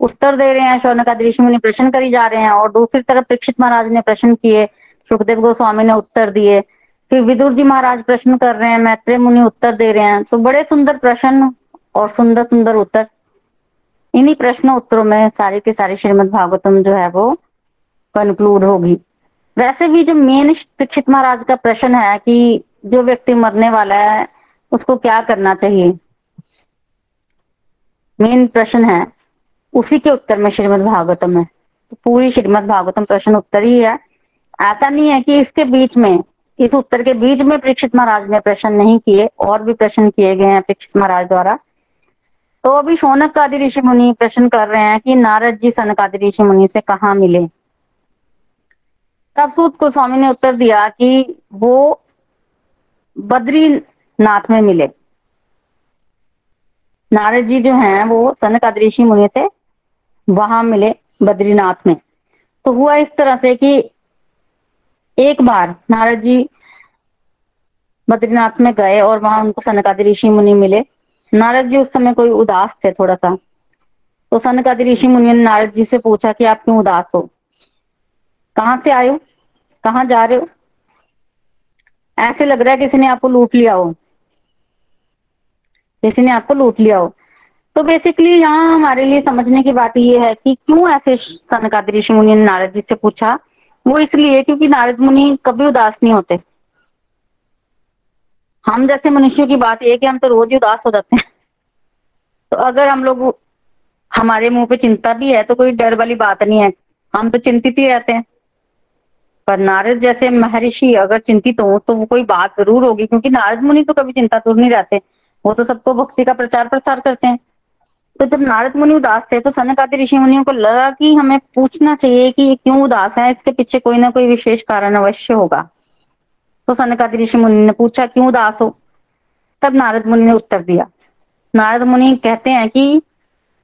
उत्तर दे रहे हैं शौनक ऋषि मुनि प्रश्न करी जा रहे हैं, और दूसरी तरफ़ परीक्षित महाराज ने प्रश्न किए, सुखदेव गोस्वामी ने उत्तर दिए। फिर विदुर जी महाराज प्रश्न कर रहे हैं, मैत्रेय मुनि उत्तर दे रहे हैं। तो बड़े सुंदर प्रश्न और सुंदर सुंदर उत्तर। इन्हीं प्रश्न उत्तरों में सारे के सारे श्रीमद भागवतम जो है वो कंक्लूड होगी। वैसे भी जो मेन शिक्षित महाराज का प्रश्न है कि जो व्यक्ति मरने वाला है, उसको क्या करना चाहिए? मेन प्रश्न है। उसी के उत्तर में श्रीमद भागवतम है। तो पूरी श्रीमद भागवतम प्रश्न उत्तर ही है। ऐसा नहीं है कि इसके बीच में, इस उत्तर के बीच में परीक्षित महाराज ने प्रश्न नहीं किए, और भी प्रश्न किए गए हैं परीक्षित महाराज द्वारा। तो अभी शौनक आदि ऋषि मुनि प्रश्न कर रहे हैं कि नारद जी सनक आदि ऋषि मुनि से कहा मिले? तब सूत गोस्वामी ने उत्तर दिया कि वो बद्रीनाथ में मिले। नारद जी जो हैं, वो सनक आदि ऋषि मुनि थे, वहाँ मिले बद्रीनाथ में। तो हुआ इस तरह से कि एक बार नारद जी बद्रीनाथ में गए और वहाँ उनको सनकादि ऋषि मुनि मिले। नारद जी उस समय कोई उदास थे थोड़ा सा। तो सनकादि ऋषि मुनि ने नारद जी से पूछा कि आप क्यों उदास हो? कहाँ से आए हो? कहाँ जा रहे हो? ऐसे लग रहा है किसी ने आपको लूट लिया हो। किसी ने आपको लूट लिया हो। तो बेसिकली यहाँ हमारे लिए समझने की बात यह है कि क्यों ऐसे सनकादि ऋषि मुनि ने नारद जी से पूछा? वो इसलिए क्योंकि नारद मुनि कभी उदास नहीं होते। हम जैसे मनुष्यों की बात यह कि हम तो रोज ही उदास हो जाते हैं। तो अगर हम लोग हमारे मुँह पे चिंता भी है तो कोई डर वाली बात नहीं है। हम तो चिंतित ही रहते हैं। पर नारद जैसे महर्षि अगर चिंतित हो तो वो कोई बात ज़रूर होगी, क्योंकि नारद मुनि तो कभी चिंता दूर नहीं रहते। वो तो सबको भक्ति का प्रचार प्रसार करते हैं। तो जब नारद मुनि उदास थे तो सनक आदि ऋषि मुनियों को लगा कि हमें पूछना चाहिए कि ये क्यों उदास है, इसके पीछे कोई ना कोई विशेष कारण अवश्य होगा। तो सनक आदि ऋषि मुनि ने पूछा, क्यों उदास हो? तब नारद मुनि ने उत्तर दिया। नारद मुनि कहते हैं कि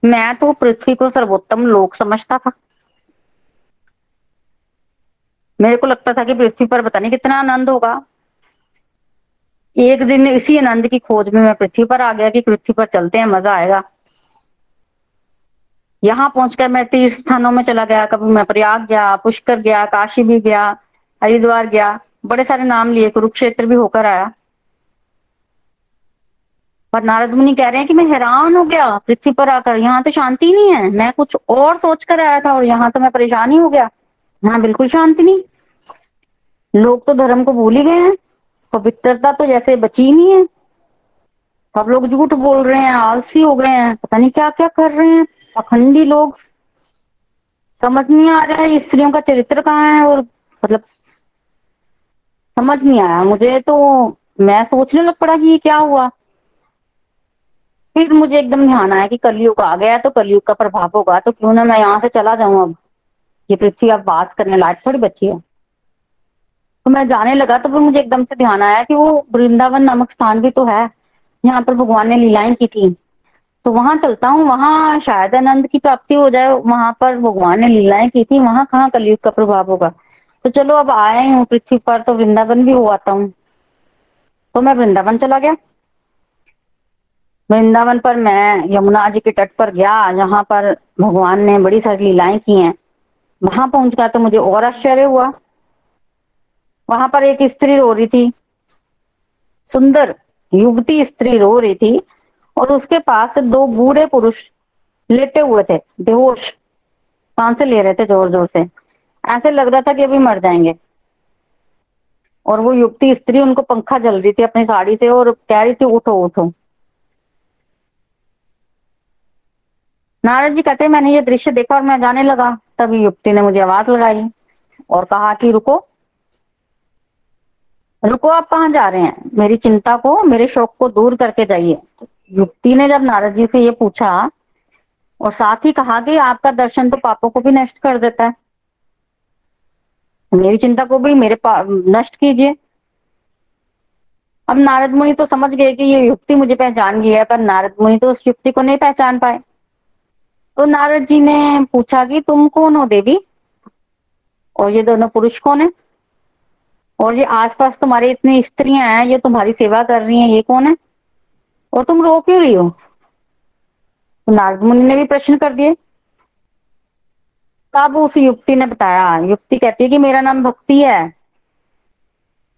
मैं तो पृथ्वी को सर्वोत्तम लोक समझता था। मेरे को लगता था कि पृथ्वी पर पता नहीं कितना आनंद होगा। एक दिन इसी आनंद की खोज में मैं पृथ्वी पर आ गया कि पृथ्वी पर चलते हैं, मज़ा आएगा। यहाँ पहुंचकर मैं तीर्थ स्थानों में चला गया। कभी मैं प्रयाग गया, पुष्कर गया, काशी भी गया, हरिद्वार गया। बड़े सारे नाम लिए, कुरुक्षेत्र भी होकर आया। पर नारद मुनि कह रहे हैं कि मैं हैरान हो गया पृथ्वी पर आकर, यहाँ तो शांति नहीं है। मैं कुछ और सोच कर आया था और यहाँ तो मैं परेशान ही हो गया। यहाँ बिल्कुल शांति नहीं। लोग तो धर्म को भूल ही गए हैं। पवित्रता तो जैसे बची नहीं है। सब लोग झूठ बोल रहे हैं, आलसी हो गए हैं। पता नहीं क्या क्या कर रहे हैं। अखंडी लोग। समझ नहीं आ रहा है, स्त्रियों का चरित्र कहाँ है और मतलब समझ नहीं आया। मुझे तो मैं सोचने लग पड़ा कि ये क्या हुआ। फिर मुझे एकदम ध्यान आया कि कलयुग आ गया तो कलयुग का प्रभाव होगा। तो क्यों ना मैं यहाँ से चला जाऊँ अब? ये पृथ्वी अब वास करने लायक थोड़ी बची है। तो मैं जाने लगा तो फिर मुझे एकदम से ध्यान आया कि वो वृंदावन नामक स्थान भी तो है। यहाँ पर भगवान ने लीलाएँ की थी। तो वहाँ चलता हूँ, वहाँ शायद आनंद की प्राप्ति हो जाए। वहाँ पर भगवान ने लीलाएँ की थी, वहाँ कहाँ कलयुग का प्रभाव होगा? तो चलो अब आए हूँ, पृथ्वी पर तो वृंदावन भी हो आता हूँ तो मैं वृंदावन चला गया। वृंदावन पर मैं यमुना जी के तट पर गया, जहाँ पर भगवान ने बड़ी सारी लीलाएँ की हैं। वहाँ पहुँच गया तो मुझे और आश्चर्य हुआ। वहाँ पर एक स्त्री रो रही थी, सुंदर युवती स्त्री रो रही थी, और उसके पास दो बूढ़े पुरुष लेटे हुए थे, बेहोश, साँसें ले रहे थे ज़ोर ज़ोर से। ऐसे लग रहा था कि अभी मर जाएँगे। और वो युवती स्त्री, उनको पंखा जल रही थी अपनी साड़ी से और कह रही थी, उठो उठो। नारद जी कहते, मैंने ये दृश्य देखा और मैं जाने लगा। तभी युवती ने मुझे आवाज़ लगाई और कहा कि, रुको रुको, आप कहाँ जा रहे हैं? मेरी चिंता को, मेरे शौक को दूर करके जाइए। युक्ति ने जब नारद जी से ये पूछा और साथ ही कहा कि, आपका दर्शन तो पापों को भी नष्ट कर देता है। मेरी चिंता को भी मेरे पास नष्ट कीजिए। अब नारद मुनि तो समझ गए कि ये युक्ति मुझे पहचान गई है, पर नारद मुनि तो उस युक्ति को नहीं पहचान पाए। तो नारद जी ने पूछा कि तुम कौन हो देवी? और ये दोनों पुरुष कौन है? और ये आसपास तुम्हारे इतनी स्त्रियाँ हैं, ये तुम्हारी सेवा कर रही हैं, ये कौन है? और तुम रो क्यों रही हो? तो नारद मुनि ने भी प्रश्न कर दिए। तब उस युक्ति ने बताया? युक्ति कहती है कि मेरा नाम भक्ति है।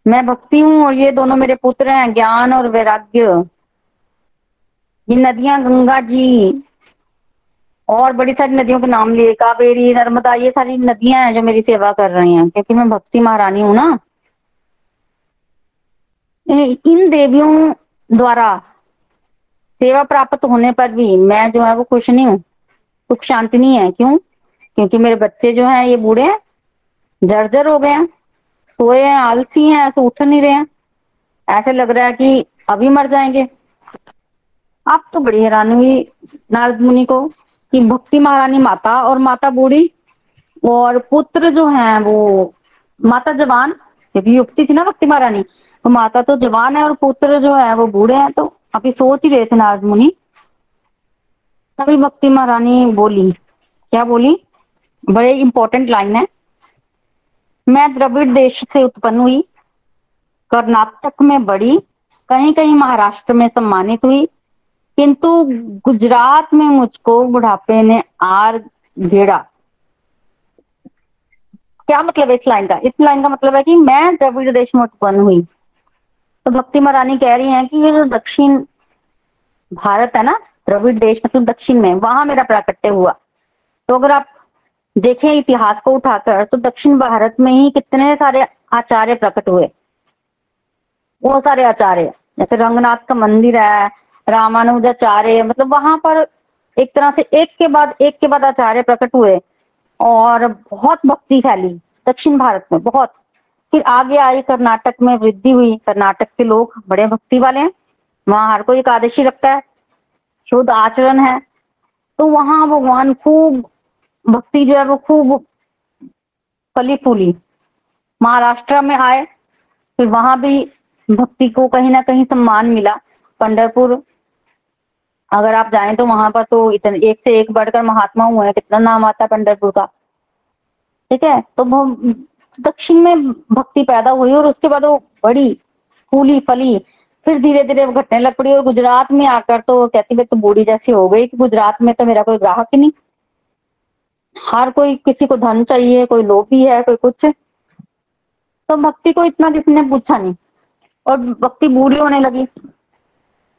मैं भक्ति हूँ और ये दोनों मेरे पुत्र हैं, ज्ञान और वैराग्य। ये नदियाँ, गंगा जी, और बड़ी सारी नदियों के नाम लिए, कावेरी, नर्मदा, ये सारी नदियाँ हैं जो मेरी सेवा कर रही हैं, क्योंकि मैं भक्ति महारानी हूँ ना। इन देवियों द्वारा सेवा प्राप्त होने पर भी मैं जो है वो खुश नहीं हूँ, सुख शांति नहीं है। क्यों? क्योंकि मेरे बच्चे जो हैं, ये बूढ़े हैं, जर्जर हो गए हैं, सोए हैं, आलसी हैं, ऐसे उठ नहीं रहे हैं। ऐसे लग रहा है कि अभी मर जाएँगे। आप तो बड़ी हैरानी हुई, नारद मुनि को, कि भक्ति महारानी माता और माता बूढ़ी और पुत्र जो है, वो माता जवान क्योंकि युक्ति थी ना भक्ति महारानी? तो माता तो जवान है और पुत्र जो है, वो बूढ़े हैं तो अभी सोच ही रहे थे नारद मुनि। तभी भक्ति महारानी बोली। क्या बोली? बड़े इंपॉर्टेंट लाइन है। मैं द्रविड़ देश से उत्पन्न हुई, कर्नाटक में बड़ी कहीं कहीं महाराष्ट्र में सम्मानित हुई, किंतु गुजरात में मुझको बुढ़ापे ने आर घेरा। क्या मतलब है इस लाइन का? इस लाइन का मतलब है कि मैं द्रविड़ देश में उत्पन्न हुई। तो भक्ति महारानी कह रही हैं कि ये जो दक्षिण भारत है ना, द्रविड़ देश मतलब दक्षिण में, वहाँ मेरा प्राकट्य हुआ। तो अगर आप देखें, इतिहास को उठाकर तो दक्षिण भारत में ही कितने सारे आचार्य प्रकट हुए? बहुत सारे आचार्य, जैसे रंगनाथ का मंदिर है, रामानुजाचार्य मतलब वहाँ पर एक तरह से एक के बाद एक के बाद आचार्य प्रकट हुए और बहुत भक्ति फैली दक्षिण भारत में, बहुत। फिर आगे आई, कर्नाटक में वृद्धि हुई। कर्नाटक के लोग बड़े भक्ति वाले हैं। वहाँ हर कोई एकादशी रखता है, शुद्ध आचरण है। तो वहाँ भगवान खूब भक्ति जो है वो खूब फली फूली महाराष्ट्र में आए, फिर वहाँ भी भक्ति को कहीं ना कहीं सम्मान मिला। पंडरपुर अगर आप जाएँ तो वहाँ पर तो इतने, एक से एक बढ़कर महात्मा हुए हैं, कितना नाम आता है पंडरपुर का। ठीक है? तो दक्षिण में भक्ति पैदा हुई और उसके बाद वो बड़ी, फूली, फली, फिर धीरे धीरे वो घटने लग पड़ी और गुजरात में आकर तो कहती मैं तो बूढ़ी जैसी हो गई कि गुजरात में तो मेरा कोई ग्राहक ही नहीं। हर कोई किसी को धन चाहिए, कोई लोभी है, कोई कुछ तो भक्ति को इतना किसी ने पूछा नहीं। और भक्ति बूढ़ी होने लगी।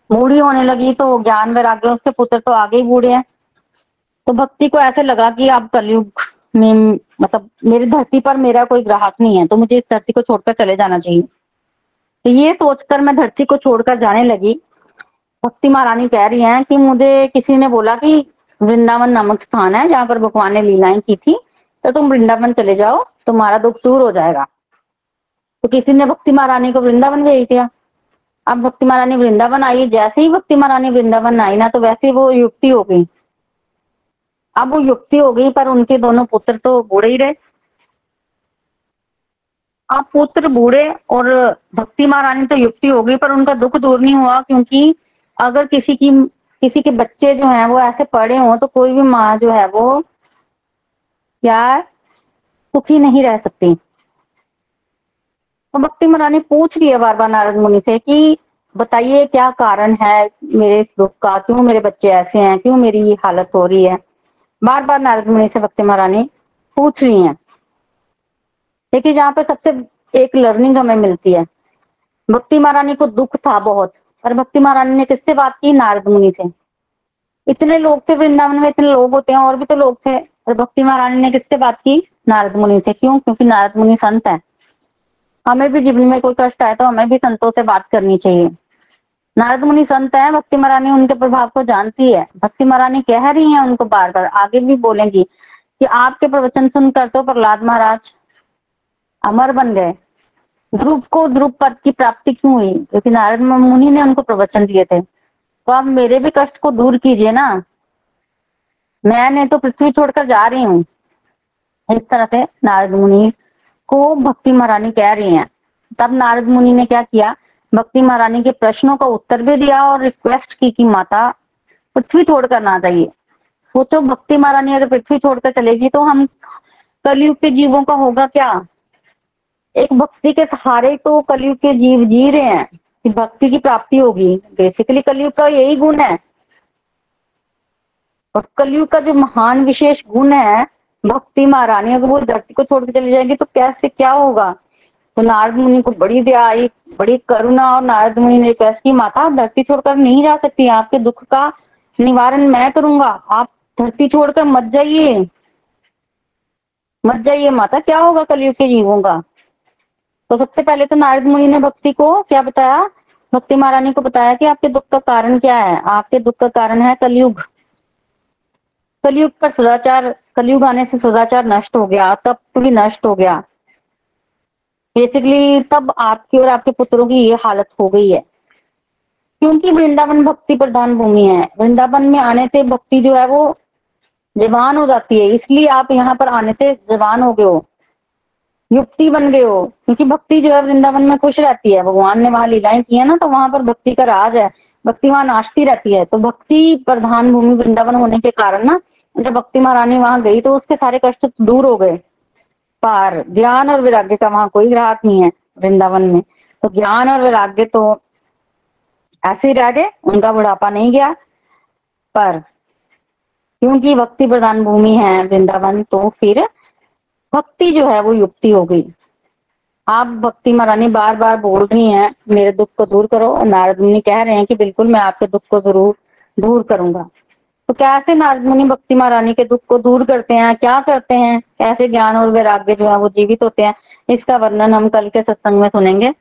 बूढ़ी होने लगी तो ज्ञान वैराग्य, उसके पुत्र तो आगे ही बूढ़े हैं। तो भक्ति को ऐसे लगा कि अब कलयुग में मतलब मेरी धरती पर मेरा कोई ग्राहक नहीं है तो मुझे इस धरती को छोड़कर चले जाना चाहिए। तो ये सोचकर मैं धरती को छोड़कर जाने लगी। भक्ति महारानी कह रही हैं कि मुझे किसी ने बोला कि वृंदावन नामक स्थान है, जहाँ पर भगवान ने लीलाएँ की थी। तो तुम वृंदावन चले जाओ, तुम्हारा दुख दूर हो जाएगा। तो किसी ने भक्ति महारानी को वृंदावन भेज दिया। अब भक्ति महारानी वृंदावन आई, जैसे ही भक्ति महारानी वृंदावन आई ना तो वैसे वो युक्ति हो गई। अब वो युक्ति हो गई, पर उनके दोनों पुत्र तो बूढ़े ही रहे। अब पुत्र बूढ़े और भक्ति महारानी तो युक्ति हो गई, पर उनका दुख दूर नहीं हुआ, क्योंकि अगर किसी की किसी के बच्चे जो हैं, वो ऐसे पड़े हों तो कोई भी माँ जो है, वो यार सुखी नहीं रह सकती। तो भक्ति महारानी पूछ रही है बार बार नारद मुनि से कि, बताइए क्या कारण है मेरे इस दुख का? क्यों मेरे बच्चे ऐसे हैं? क्यों मेरी ये हालत हो रही है? बार बार नारद मुनि से भक्ति महारानी पूछ रही हैं। देखिए, जहाँ पे सबसे एक लर्निंग हमें मिलती है। भक्ति महारानी को दुख था बहुत। पर भक्ति महारानी ने किससे बात की? नारद मुनि से। इतने लोग थे वृंदावन में, इतने लोग होते हैं, और भी तो लोग थे। और भक्ति महारानी ने किससे बात की? नारद मुनि से। क्यों? क्योंकि नारद मुनि संत है। हमें भी जीवन में कोई कष्ट आए तो हमें भी संतों से बात करनी चाहिए। नारद मुनि संत है, भक्ति महारानी उनके प्रभाव को जानती है। भक्ति महारानी कह रही है उनको बार बार आगे भी बोलेंगी कि आपके प्रवचन सुनकर तो प्रहलाद महाराज अमर बन गए। ध्रुव को ध्रुव पद की प्राप्ति क्यों हुई? क्योंकि नारद मुनि ने उनको प्रवचन दिए थे। तो आप मेरे भी कष्ट को दूर कीजिए ना। मैंने तो पृथ्वी छोड़कर जा रही हूँ। इस तरह से नारद मुनि को भक्ति महारानी कह रही हैं। तब नारद मुनि ने क्या किया? भक्ति महारानी के प्रश्नों का उत्तर भी दिया और रिक्वेस्ट की कि माता, पृथ्वी छोड़कर ना जाइए। सोचो भक्ति महारानी अगर पृथ्वी छोड़कर चलेगी तो हम कलयुग के जीवों का होगा क्या? एक भक्ति के सहारे तो कलयुग के जीव जी रहे हैं, कि भक्ति की प्राप्ति होगी। बेसिकली कलयुग का यही गुण है। और कलयुग का जो महान विशेष गुण है, भक्ति महारानी, अगर वो धरती को छोड़ के चली जाएगी तो कैसे, क्या होगा? तो नारद मुनि को बड़ी दया आई, बड़ी करुणा, और नारद मुनि ने रिक्वेस्ट की माता, धरती छोड़कर नहीं जा सकती, आपके दुख का निवारण मैं करूँगा। आप धरती छोड़कर मत जाइए। मत जाइए माता, क्या होगा कलयुग के जीवों का? तो सबसे पहले तो नारद मुनि ने भक्ति को क्या बताया? भक्ति महारानी को बताया कि आपके दुख का कारण क्या है? आपके दुख का कारण है कलयुग। कलयुग पर सदाचार, कलयुग आने से सदाचार नष्ट हो गया, तप भी नष्ट हो गया। बेसिकली तब आपकी और आपके पुत्रों की ये हालत हो गई है। क्योंकि वृंदावन भक्ति प्रधान भूमि है। वृंदावन में आने से भक्ति जो है वो जवान हो जाती है। इसलिए आप यहाँ पर आने से जवान हो गए हो। युक्ति बन गए हो। क्योंकि भक्ति जो है वृंदावन में खुश रहती है। भगवान ने वहाँ लीलाएँ की है ना तो वहाँ पर भक्ति का राज है। भक्ति वहाँ नाचती रहती है। तो भक्ति प्रधान भूमि वृंदावन होने के कारण ना, जब भक्ति महारानी वहाँ गई तो उसके सारे कष्ट दूर हो गए। पार, ज्ञान और वैराग्य का वहाँ कोई ग्राहक नहीं है वृंदावन में। तो ज्ञान और वैराग्य तो ऐसे ही रह गए, उनका बुढ़ापा नहीं गया। पर, क्योंकि भक्ति प्रधान भूमि है वृंदावन तो फिर भक्ति जो है वो युक्ति हो गई। आप भक्ति महारानी बार बार बोल रही हैं, मेरे दुख को दूर करो। और नारद मुनि कह रहे हैं कि बिल्कुल मैं आपके दुख को ज़रूर दूर करूँगा। तो कैसे नारद मुनि भक्ति महारानी के दुख को दूर करते हैं? क्या करते हैं? कैसे ज्ञान और वैराग्य जो है वो जीवित होते हैं? इसका वर्णन हम कल के सत्संग में सुनेंगे।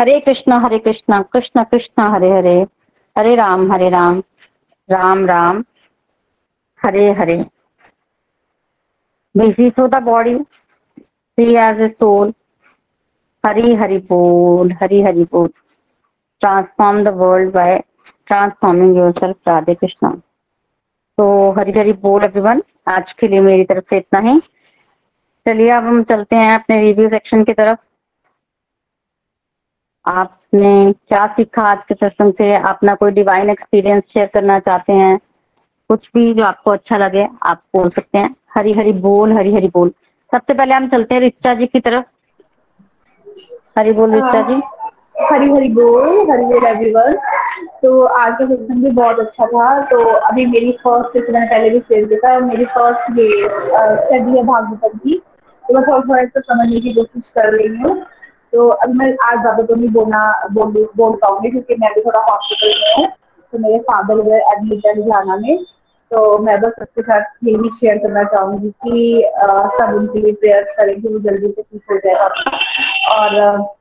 Hare Krishna Hare Krishna, Krishna Krishna, Hare Hare. Hare Ram Hare Ram. Ram Ram. Hare Hare. Busy through the body see as a soul hari hari bol hari hari bol transform the world by yourself Radhe Krishna तो हरी हरी बोल everyone आज के लिए मेरी तरफ़ से इतना ही। चलिए, अब हम चलते हैं अपने रिव्यू सेक्शन की तरफ़। आपने क्या सीखा आज के सत्संग से? अपना कोई डिवाइन एक्सपीरियंस शेयर करना चाहते हैं? कुछ भी जो आपको अच्छा लगे, आप बोल सकते हैं। हरी हरी बोल हरी हरी बोल। सबसे पहले हम चलते हैं रिचा जी की तरफ़। हरी बोल, रिचा जी। हरी हरी बोल हरी बोल एवरीवन तो आज का सेशन भी बहुत अच्छा था। तो अभी मेरी फ़र्स्ट जैसे मैंने पहले भी शेयर किया था मेरी फ़र्स्ट ये स्टडी है भागवतम की। तो मैं थोड़ा थोड़ा इसको समझने की कोशिश कर रही हूँ। तो अभी मैं आज ज़्यादा तो नहीं बोलना, बोल बोल पाऊँगी क्योंकि मैं भी थोड़ा हॉस्पिटल में हूँ। तो मेरे फादर गए एडमिट है लुधियाना में। तो मैं बस सबके साथ यही शेयर करना चाहूँगी कि सब उनके लिए प्रेयर करें कि वो जल्दी से ठीक हो जाएगा और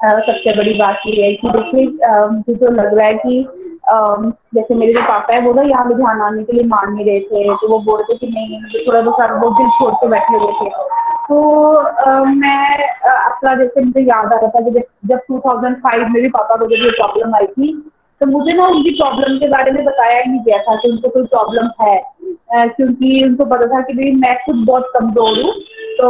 सबसे बड़ी बात ये है कि देखिए मुझे जो लग रहा है कि जैसे मेरे जो पापा है, वो ना यहाँ लुधियाना आने के लिए मान नहीं रहे थे। तो वो बोल रहे थे कि नहीं मुझे थोड़ा बहुत सारा वो दिल छोड़ के बैठे हुए थे। तो मैं अपना जैसे मुझे याद आ रहा था कि जब 2005 में भी पापा को जब ये प्रॉब्लम आई थी तो मुझे ना उनकी प्रॉब्लम के बारे में बताया ही गया था कि उनको कोई प्रॉब्लम है। क्योंकि उनको पता था कि भाई मैं खुद बहुत कमज़ोर हूँ। तो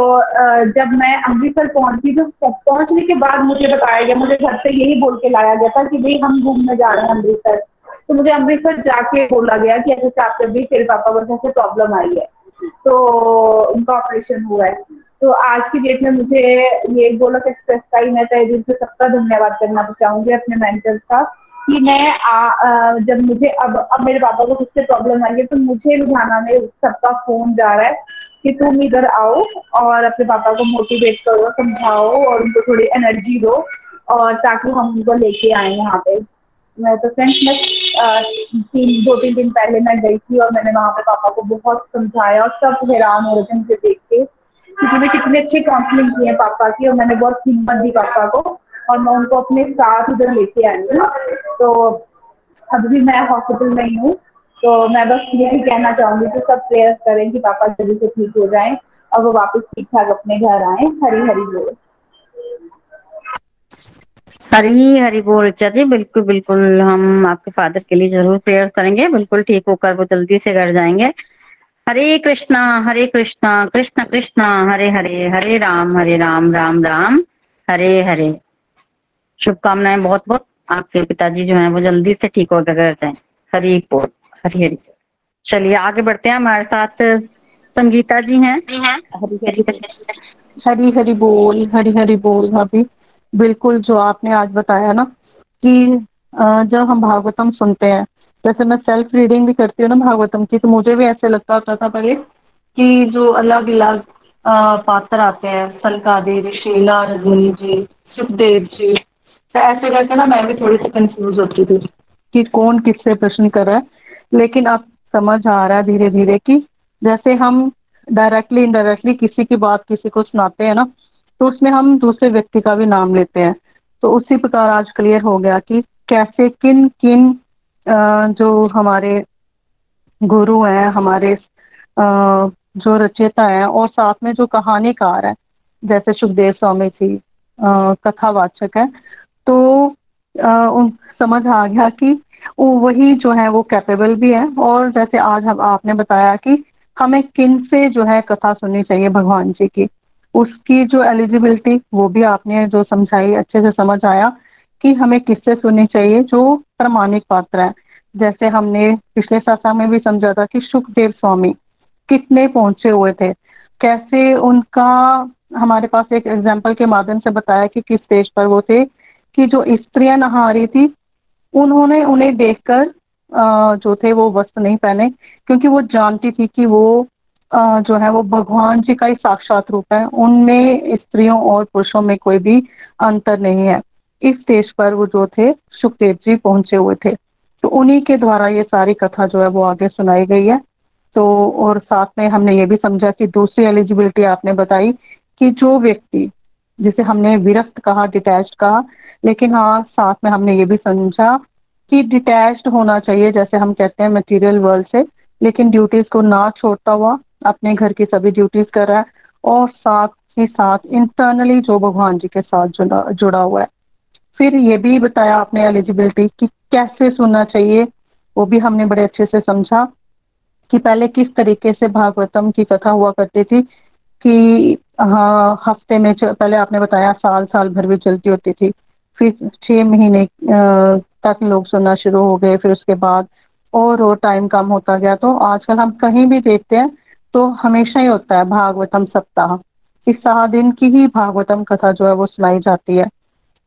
जब मैं अमृतसर पहुँची तो पहुँचने के बाद मुझे बताया गया, मुझे घर से यही बोल के लाया गया था कि भाई हम घूमने जा रहे हैं अमृतसर। तो मुझे अमृतसर जाके बोला गया कि ऐसे आपके भी तेरे पापा को ऐसे प्रॉब्लम आई है। तो उनका ऑपरेशन हुआ है। तो आज की डेट में मुझे ये गोलक एक्सप्रेस का ही मैं तय से सबका धन्यवाद करना चाहूँगी अपने मेंटर्स का। कि मैं आ, आ, जब मुझे अब अब मेरे पापा को किससे प्रॉब्लम आई है तो मुझे लुधियाना में सबका फ़ोन जा रहा है कि तुम इधर आओ और अपने पापा को मोटिवेट करो समझाओ और उनको थोड़ी एनर्जी दो और ताकि हम उनको लेके आए यहाँ पे। मैं तो फ्रेंड्स मैं तीन दो तीन दिन पहले मैं गई थी और मैंने वहाँ पे पापा को बहुत समझाया और सब हैरान हो रहे थे मुझे देख के क्योंकि मैं कितने अच्छे काउंसलिंग की है पापा की और मैंने बहुत हिम्मत दी पापा को। और मैं उनको अपने साथ उधर लेके आई हूँ। तो अभी मैं हॉस्पिटल में ही हूँ। तो मैं बस यही कहना चाहूँगी कि सब प्रेयर करें कि पापा जल्दी से ठीक हो जाएँ और वो वापस ठीक ठाक अपने घर आए। हरी हरी बोल। हरी हरी बोल अच्छा जी। बिल्कुल बिल्कुल। हम आपके फादर के लिए ज़रूर प्रेयर्स करेंगे। बिल्कुल ठीक होकर वो जल्दी से घर जाएँगे। हरे कृष्णा हरे कृष्णा, कृष्ण, कृष्णा। हरे हरे हरे राम हरे राम राम राम। हरे हरे। शुभकामनाएँ बहुत बहुत। आपके पिताजी जो हैं वो जल्दी से ठीक होकर घर जाए। हरी बोल हरी हरी। चलिए आगे बढ़ते हैं। हमारे साथ संगीता जी हैं। हरी हरी हरी हरी बोल हरी हरी बोल भाभी। बिल्कुल जो आपने आज बताया ना कि जब हम भागवतम सुनते हैं जैसे मैं सेल्फ रीडिंग भी करती हूँ ना भागवतम की तो मुझे भी ऐसे लगता होता था पहले कि जो अलग अलग पात्र आते हैं। सनकादि शीला नारद जी सुखदेव जी ऐसे करके ना मैं भी थोड़ी सी कंफ्यूज होती थी कि कौन किससे प्रश्न कर रहा है। लेकिन अब समझ आ रहा है धीरे धीरे कि जैसे हम डायरेक्टली इनडायरेक्टली किसी की बात किसी को सुनाते हैं ना तो उसमें हम दूसरे व्यक्ति का भी नाम लेते हैं। तो उसी प्रकार आज क्लियर हो गया कि कैसे, किन किन जो हमारे गुरु हैं, हमारे जो रचेता है और साथ में जो कहानीकार है, जैसे सुखदेव स्वामी थी कथावाचक है तो उन, समझ आ गया कि वो वही जो है वो कैपेबल भी है और जैसे आज हम, आपने बताया कि हमें किन से जो है कथा सुननी चाहिए भगवान जी की। उसकी जो एलिजिबिलिटी वो भी आपने जो समझाई, अच्छे से समझ आया कि हमें किससे सुननी चाहिए जो प्रमाणिक पात्र है। जैसे हमने पिछले सत्संग में भी समझा था कि सुखदेव स्वामी कितने पहुँचे हुए थे। कैसे उनका, हमारे पास एक एग्ज़ाम्पल के माध्यम से बताया कि किस स्टेज पर वो थे। कि जो स्त्रियाँ नहा रही थी, उन्होंने उन्हें देखकर जो थे वो वस्त्र नहीं पहने, क्योंकि वो जानती थी कि वो जो है वो भगवान जी का ही साक्षात रूप है। उनमें स्त्रियों और पुरुषों में कोई भी अंतर नहीं है। इस स्टेज पर वो जो थे, सुखदेव जी पहुँचे हुए थे। तो उन्हीं के द्वारा ये सारी कथा जो है वो आगे सुनाई गई है। तो और साथ में हमने ये भी समझा कि दूसरी एलिजिबिलिटी आपने बताई कि जो व्यक्ति, जिसे हमने विरक्त कहा डिटैच कहा लेकिन हाँ साथ में हमने ये भी समझा कि डिटैच्ड होना चाहिए, जैसे हम कहते हैं मटेरियल वर्ल्ड से, लेकिन ड्यूटीज़ को ना छोड़ता हुआ अपने घर की सभी ड्यूटीज़ कर रहा है और साथ ही साथ इंटरनली जो भगवान जी के साथ जुड़ा जुड़ा हुआ है। फिर ये भी बताया आपने एलिजिबिलिटी कि कैसे सुनना चाहिए, वो भी हमने बड़े अच्छे से समझा कि पहले किस तरीके से भागवतम की कथा हुआ करती थी कि हाँ हफ़्ते में पहले आपने बताया साल साल भर भी चलती होती थी। फिर छह महीने तक लोग सुनना शुरू हो गए, फिर उसके बाद और और टाइम कम होता गया। तो आजकल हम कहीं भी देखते हैं तो हमेशा ही होता है भागवतम सप्ताह। इस सात दिन की ही भागवतम कथा जो है, वो सुनाई जाती है।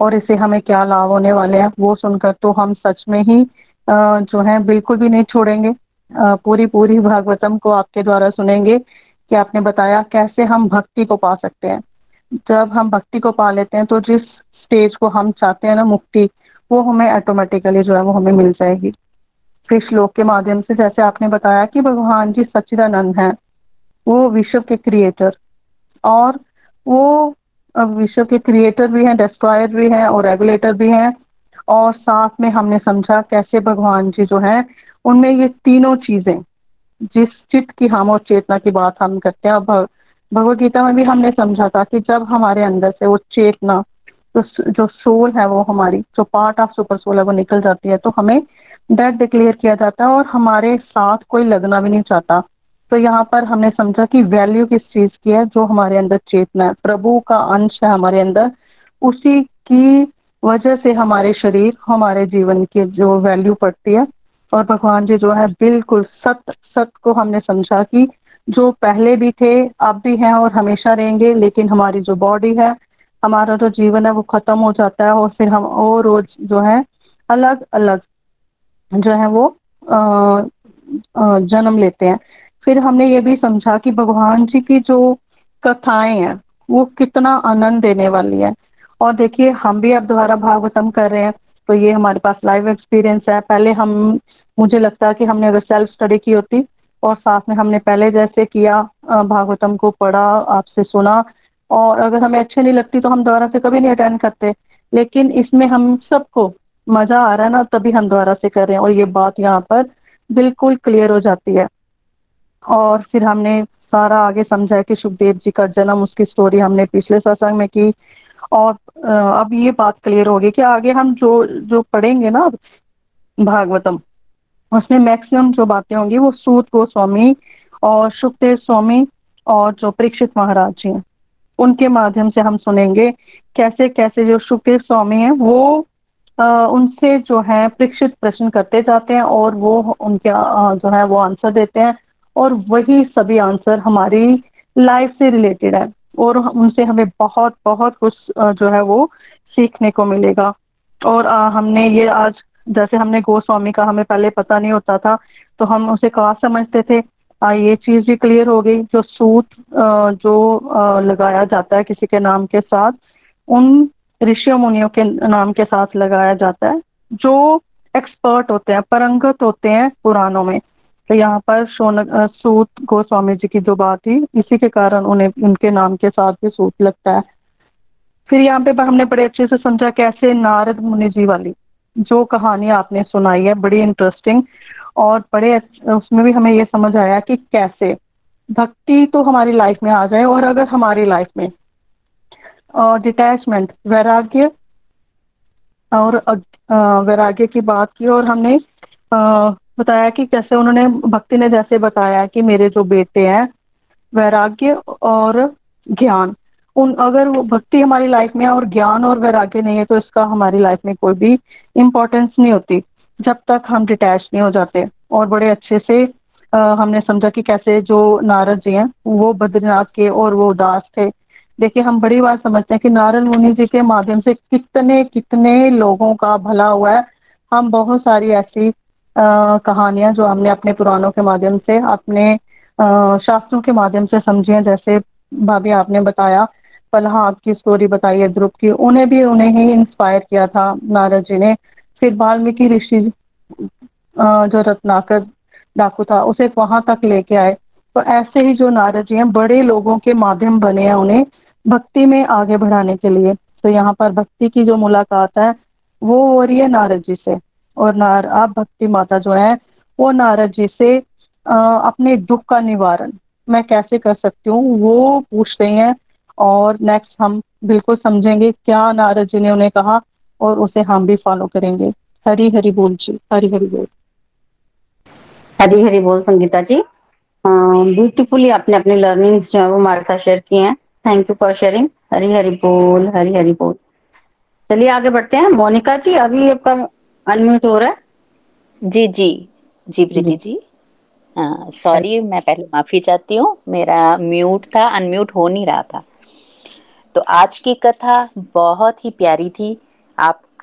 और इससे हमें क्या लाभ होने वाले हैं, वो सुनकर तो हम सच में ही जो है, बिल्कुल भी नहीं छोड़ेंगे। पूरी पूरी भागवतम को आपके द्वारा सुनेंगे कि आपने बताया कैसे हम भक्ति को पा सकते हैं। जब हम भक्ति को पा लेते हैं तो जिस स्टेज को हम चाहते हैं ना मुक्ति, वो हमें ऑटोमेटिकली जो है वो हमें मिल जाएगी। फिर श्लोक के माध्यम से जैसे आपने बताया कि भगवान जी सच्चिदानंद हैं, वो विश्व के क्रिएटर और वो विश्व के क्रिएटर भी हैं डिस्ट्रॉयर भी हैं और रेगुलेटर भी हैं और साथ में हमने समझा कैसे भगवान जी जो है, उनमें ये तीनों चीज़ें, जिस चित्त की हम और चेतना की बात हम करते हैं। भगवत गीता में भी हमने समझा था कि जब हमारे अंदर से वो चेतना तो जो सोल है वो हमारी, जो पार्ट ऑफ़ सुपर सोल है वो निकल जाती है तो हमें डेथ डिक्लेयर किया जाता है और हमारे साथ कोई लगना भी नहीं चाहता। तो यहाँ पर हमने समझा कि वैल्यू किस चीज़ की है, जो हमारे अंदर चेतना है। प्रभु का अंश है हमारे अंदर, उसी की वजह से हमारे शरीर, हमारे जीवन की जो वैल्यू पड़ती है। और भगवान जी जो है, बिल्कुल सत सत्य को हमने समझा कि जो पहले भी थे, अब भी हैं और हमेशा रहेंगे, लेकिन हमारी जो बॉडी है हमारा जो जीवन है वो खत्म हो जाता है और फिर हम और रोज जो है अलग अलग जो है वो जन्म लेते हैं। फिर हमने ये भी समझा कि भगवान जी की जो कथाएँ हैं, वो कितना आनंद देने वाली है। और देखिए, हम भी अब दोबारा भागवतम कर रहे हैं तो ये हमारे पास लाइव एक्सपीरियंस है। पहले हम, मुझे लगता है कि हमने अगर सेल्फ स्टडी की होती और साथ में हमने पहले जैसे किया भागवतम को पढ़ा, आपसे सुना और अगर हमें अच्छी नहीं लगती तो हम दोबारा से कभी नहीं अटेंड करते। लेकिन इसमें हम सबको मज़ा आ रहा है ना, तभी हम दोबारा से कर रहे हैं। और ये बात यहाँ पर बिल्कुल क्लियर हो जाती है। और फिर हमने सारा आगे समझा कि सुखदेव जी का जन्म, उसकी स्टोरी हमने पिछले सत्संग में की। और अब ये बात क्लियर होगी कि आगे हम जो जो पढ़ेंगे ना भागवतम, उसमें मैक्सिमम जो बातें होंगी वो सूत गोस्वामी और सुखदेव स्वामी और जो परीक्षित महाराज जी हैं। उनके माध्यम से हम सुनेंगे कैसे कैसे जो सुखदेव स्वामी हैं वो आ, उनसे जो है परीक्षित प्रश्न करते जाते हैं और वो उनके जो है वो आंसर देते हैं और वही सभी आंसर हमारी लाइफ से रिलेटेड है और उनसे हमें बहुत बहुत कुछ जो है वो सीखने को मिलेगा। और आ, हमने ये आज जैसे हमने गोस्वामी का हमें पहले पता नहीं होता था तो हम उसे कहा समझते थे? ये चीज़ भी क्लियर हो गई। जो सूत जो लगाया जाता है किसी के नाम के साथ, उन ऋषियों मुनियों के नाम के साथ लगाया जाता है। जो एक्सपर्ट होते हैं, परंगत होते हैं पुराणों में तो यहाँ पर शोनक सूत गोस्वामी जी की जो बात थी, इसी के कारण उन्हें, उनके नाम के साथ भी सूत लगता है। फिर यहाँ पे हमने बड़े अच्छे से समझा कैसे नारद मुनि जी वाली, जो कहानी आपने सुनाई है, बड़ी इंटरेस्टिंग और बड़े उसमें भी हमें ये समझ आया कि कैसे? भक्ति तो हमारी लाइफ में आ जाए और अगर हमारी लाइफ में डिटैचमेंट वैराग्य और वैराग्य की बात की और हमने बताया कि कैसे उन्होंने भक्ति ने जैसे बताया कि मेरे जो बेटे हैं, वैराग्य और ज्ञान। उन, अगर वो भक्ति हमारी लाइफ में है और ज्ञान और वैराग्य नहीं है तो इसका हमारी लाइफ में कोई भी इम्पोर्टेंस नहीं होती। जब तक हम डिटैच नहीं हो जाते। और बड़े अच्छे से आ, हमने समझा कि कैसे जो नारद जी हैं वो बद्रीनाथ के और वो उदास थे। देखिए हम बड़ी बात समझते हैं कि नारद मुनि जी के माध्यम से कितने कितने लोगों का भला हुआ है। हम बहुत सारी ऐसी कहानियाँ जो हमने अपने पुराणों के माध्यम से अपने शास्त्रों के माध्यम से समझी हैं। जैसे भाभी आपने बताया प्रहलाद की स्टोरी बताई है ध्रुव की उन्हें भी उन्हें ही इंस्पायर किया था नारद जी ने। फिर वाल्मीकि ऋषि जो रत्नाकर डाकू था उसे वहाँ तक लेके आए। तो ऐसे ही जो नारद जी हैं बड़े लोगों के माध्यम बने हैं उन्हें भक्ति में आगे बढ़ाने के लिए। तो यहाँ पर भक्ति की जो मुलाकात है वो हो रही है नारद जी से। और नार आप भक्ति माता जो है वो नारद जी से आ, अपने दुख का निवारण मैं कैसे कर सकती हूँ वो पूछ रही हैं। और नेक्स्ट हम बिल्कुल समझेंगे क्या नारद जी ने उन्हें कहा। और उसे हम भी फॉलो करेंगे। हरी हरी बोल जी हरी हरी बोल। हरी हरी बोल संगीता जी। ब्यूटीफुली आपने अपनी लर्निंग्स जो है वो हमारे साथ शेयर की हैं। Thank you for sharing Hari Hari बोल हरी हरी बोल। चलिए आगे बढ़ते हैं। मोनिका जी अभी आपका अनम्यूट हो रहा है? जी जी। जी प्रीति जी। सॉरी मैं पहले माफ़ी चाहती हूँ। मेरा म्यूट था अनम्यूट हो नहीं रहा था। तो आज की कथा बहुत ही प्यारी थी।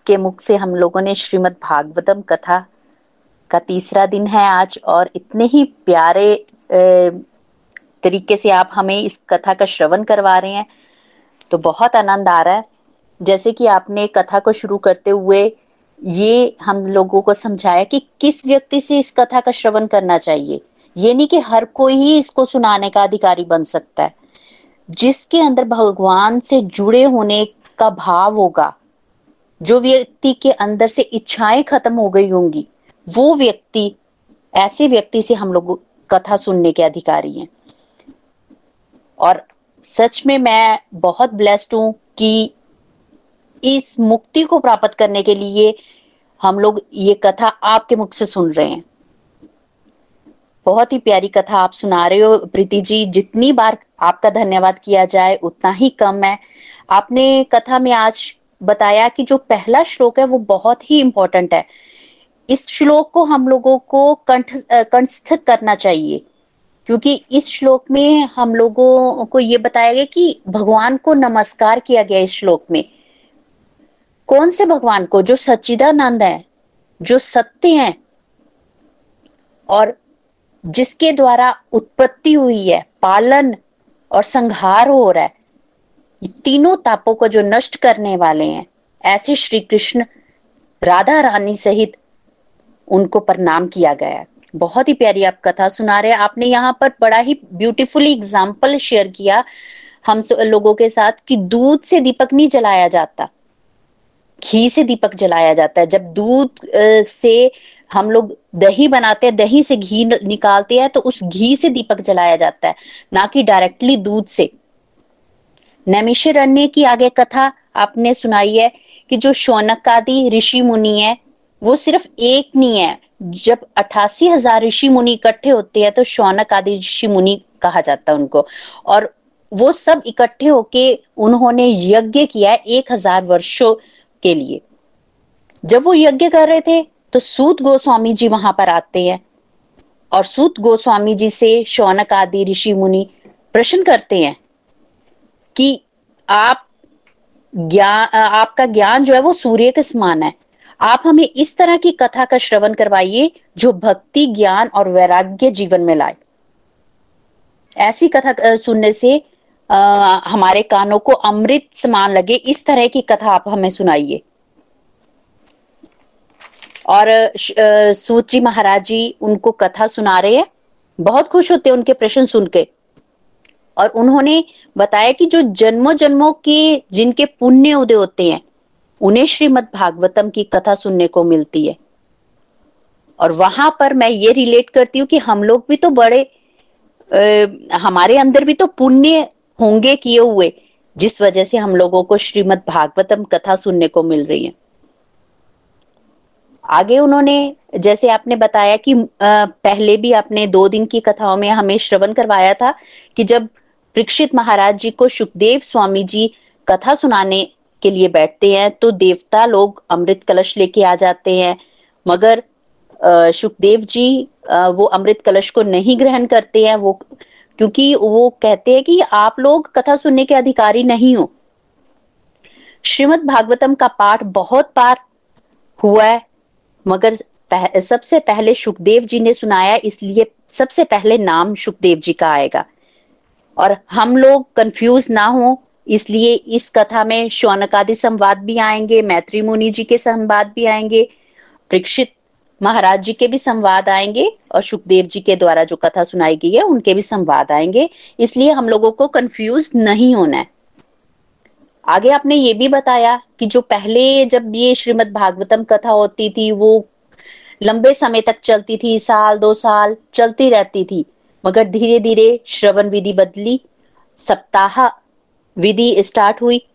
आपके मुख से हम लोगों ने श्रीमद् भागवतम कथा का तीसरा दिन है आज, और इतने ही प्यारे तरीके से आप हमें इस कथा का श्रवण करवा रहे हैं तो बहुत आनंद आ रहा है। जैसे कि आपने कथा को शुरू करते हुए ये हम लोगों को समझाया कि किस व्यक्ति से इस कथा का श्रवण करना चाहिए। ये नहीं कि हर कोई ही इसको सुनाने का अधिकारी बन सकता है। जिसके अंदर भगवान से जुड़े होने का भाव होगा जो व्यक्ति के अंदर से इच्छाएँ खत्म हो गई होंगी, वो व्यक्ति, ऐसे व्यक्ति से हम लोग कथा सुनने के अधिकारी हैं। और सच में मैं बहुत ब्लेस्ड हूँ कि इस मुक्ति को प्राप्त करने के लिए हम लोग ये कथा आपके मुख से सुन रहे हैं। बहुत ही प्यारी कथा आप सुना रहे हो। प्रीति जी, जितनी बार आपका धन्यवाद किया जाए, उतना ही कम है। आपने कथा में आज बताया कि जो पहला श्लोक है वो बहुत ही इंपॉर्टेंट है। इस श्लोक को हम लोगों को कंठ कंठस्थ करना चाहिए, क्योंकि इस श्लोक में हम लोगों को ये बताया गया कि भगवान को नमस्कार किया गया इस श्लोक में। कौन से भगवान को? जो सच्चिदानंद है, जो सत्य है, और जिसके द्वारा उत्पत्ति हुई है, पालन और संहार हो रहा है। तीनों तापों को जो नष्ट करने वाले हैं, ऐसे श्री कृष्ण राधा रानी सहित उनको प्रणाम किया गया है। बहुत ही प्यारी आप कथा सुना रहे आपने यहाँ पर बड़ा ही ब्यूटीफुली एग्ज़ाम्पल शेयर किया हम लोगों के साथ कि दूध से दीपक नहीं जलाया जाता। घी से दीपक जलाया जाता है। जब दूध से हम लोग दही बनाते हैं, दही से घी निकालते हैं तो उस घी से दीपक जलाया जाता है। ना कि डायरेक्टली दूध से। नैमिषरण्य की आगे कथा आपने सुनाई है कि जो शौनक आदि ऋषि मुनि है, वो सिर्फ़ एक नहीं है। जब अठासी हज़ार ऋषि मुनि इकट्ठे होते हैं तो शौनक आदि ऋषि मुनि कहा जाता है उनको। और वो सब इकट्ठे होके उन्होंने यज्ञ किया है एक हज़ार वर्षो के लिए। जब वो यज्ञ कर रहे थे तो सूत गोस्वामी जी वहाँ पर आते हैं। और सूत गोस्वामी जी से शौनक आदि ऋषि मुनि प्रश्न करते हैं कि आप ज्ञान आपका ज्ञान जो है वो सूर्य के समान है। आप हमें इस तरह की कथा का श्रवण करवाइए जो भक्ति ज्ञान और वैराग्य जीवन में लाए। ऐसी कथा सुनने से आ, हमारे कानों को अमृत समान लगे। इस तरह की कथा आप हमें सुनाइए। और सूची महाराज जी उनको कथा सुना रहे हैं। बहुत खुश होते हैं उनके प्रश्न सुन के। और उन्होंने बताया कि जो जन्मों जन्मों के जिनके पुण्य उदय होते हैं उन्हें श्रीमद भागवतम की कथा सुनने को मिलती है। और वहाँ पर मैं ये रिलेट करती हूँ कि हम लोग भी तो बड़े आ, हमारे अंदर भी तो पुण्य होंगे किए हुए जिस वजह से हम लोगों को श्रीमद भागवतम कथा सुनने को मिल रही है। आगे उन्होंने जैसे आपने बताया कि पहले भी आपने दो दिन की कथाओं में हमें श्रवण करवाया था कि जब परीक्षित महाराज जी को सुखदेव स्वामी जी कथा सुनाने के लिए बैठते हैं तो देवता लोग अमृत कलश लेके आ जाते हैं। मगर सुखदेव जी वो अमृत कलश को नहीं ग्रहण करते हैं वो क्योंकि वो कहते हैं कि आप लोग कथा सुनने के अधिकारी नहीं हो। श्रीमद भागवतम का पाठ बहुत बार हुआ है मगर पह, सबसे पहले सुखदेव जी ने सुनाया इसलिए सबसे पहले नाम सुखदेव जी का आएगा। और हम लोग कंफ्यूज ना हो, इसलिए इस कथा में शौनकादि संवाद भी आएँगे, मैत्री मुनि जी के संवाद भी आएँगे, परीक्षित महाराज जी के भी संवाद आएँगे और सुखदेव जी के द्वारा जो कथा सुनाई गई है, उनके भी संवाद आएँगे। इसलिए हम लोगों को कंफ्यूज नहीं होना है। आगे आपने ये भी बताया कि जो पहले जब ये श्रीमद भागवतम कथा होती थी, वो लंबे समय तक चलती थी, साल, दो साल चलती रहती थी मगर धीरे धीरे श्रवण विधि बदली, सप्ताह विधि स्टार्ट हुई।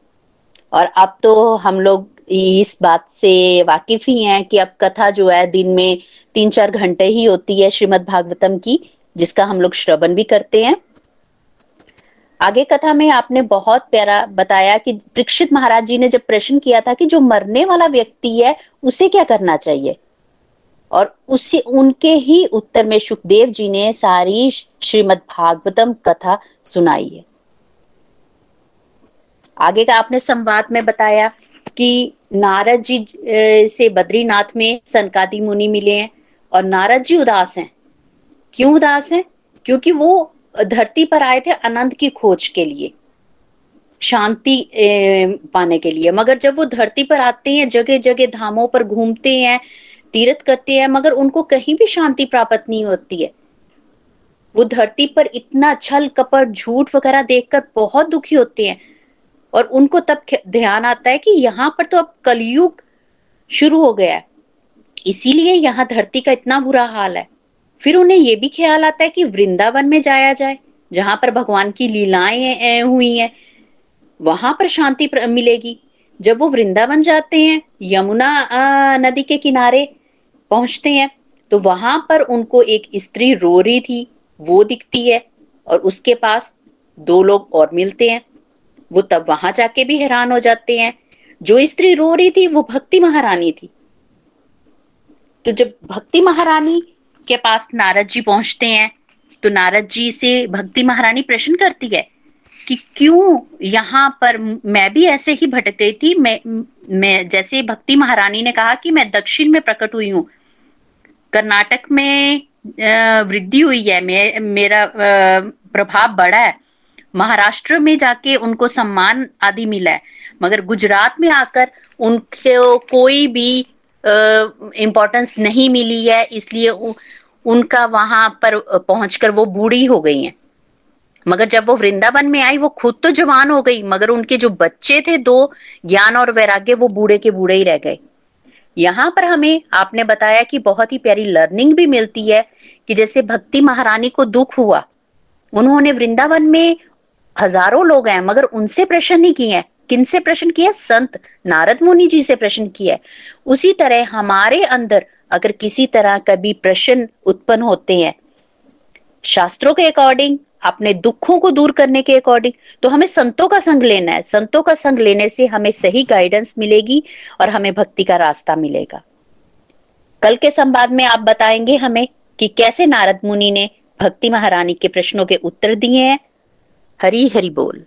और अब तो हम लोग इस बात से वाकिफ ही हैं कि अब कथा जो है दिन में तीन चार घंटे ही होती है श्रीमद भागवतम की, जिसका हम लोग श्रवण भी करते हैं। आगे कथा में आपने बहुत प्यारा बताया कि परीक्षित महाराज जी ने जब प्रश्न किया था कि जो मरने वाला व्यक्ति है, उसे क्या करना चाहिए? और उसी, उनके ही उत्तर में सुखदेव जी ने सारी श्रीमद भागवतम कथा सुनाई है। आगे का आपने संवाद में बताया कि नारद जी से बद्रीनाथ में सनकादि मुनि मिले हैं और नारद जी उदास हैं। क्यों उदास हैं? क्योंकि वो धरती पर आए थे आनंद की खोज के लिए, शांति पाने के लिए। मगर जब वो धरती पर आते हैं जगह जगह धामों पर घूमते हैं तीर्थ करते हैं, मगर उनको कहीं भी शांति प्राप्त नहीं होती है। वो धरती पर इतना छल, कपट, झूठ वगैरह देखकर बहुत दुखी होते हैं। और उनको तब ध्यान आता है कि यहाँ पर तो अब कलयुग शुरू हो गया है। इसीलिए यहाँ धरती का इतना बुरा हाल है। फिर उन्हें ये भी ख्याल आता है कि वृंदावन में जाया जाए, जहाँ पर भगवान की लीलाएँ हुई हैं, वहाँ पर शांति मिलेगी। जब वो वृंदावन जाते हैं, यमुना नदी के किनारे पहुँचते हैं तो वहाँ पर उनको एक स्त्री रो रही थी, वो दिखती है और उसके पास दो लोग और मिलते हैं। वो तब वहाँ जाके भी हैरान हो जाते हैं। जो स्त्री रो रही थी, वो भक्ति महारानी थी। तो जब भक्ति महारानी के पास नारद जी पहुँचते हैं तो नारद जी से भक्ति महारानी प्रश्न करती है कि क्यों यहाँ पर मैं भी ऐसे ही भटक गई थी? मैं मैं, जैसे भक्ति महारानी ने कहा कि मैं दक्षिण में प्रकट हुई हूँ कर्नाटक में वृद्धि हुई है मे, मेरा प्रभाव बढ़ा है। महाराष्ट्र में जाके उनको सम्मान आदि मिला है। मगर गुजरात में आकर उनको कोई भी इम्पोर्टेंस नहीं मिली है इसलिए उनका वहाँ पर पहुंचकर वो बूढ़ी हो गई हैं। मगर जब वो वृंदावन में आई वो खुद तो जवान हो गई मगर उनके जो बच्चे थे दो ज्ञान और वैराग्य वो बूढ़े के बूढ़े ही रह गए। यहाँ पर हमें आपने बताया कि बहुत ही प्यारी लर्निंग भी मिलती है कि जैसे भक्ति महारानी को दुख हुआ, उन्होंने वृंदावन में हज़ारों लोग हैं मगर उनसे प्रश्न नहीं किए हैं। किनसे प्रश्न किया संत नारद मुनि जी से प्रश्न किया उसी तरह हमारे अंदर अगर किसी तरह का भी प्रश्न उत्पन्न होते हैं, शास्त्रों के अकॉर्डिंग अपने दुखों को दूर करने के अकॉर्डिंग तो हमें संतों का संग लेना है। संतों का संग लेने से हमें सही गाइडेंस मिलेगी और हमें भक्ति का रास्ता मिलेगा। कल के संवाद में आप बताएँगे हमें कि कैसे नारद मुनि ने भक्ति महारानी के प्रश्नों के उत्तर दिए हैं। हरी हरी बोल।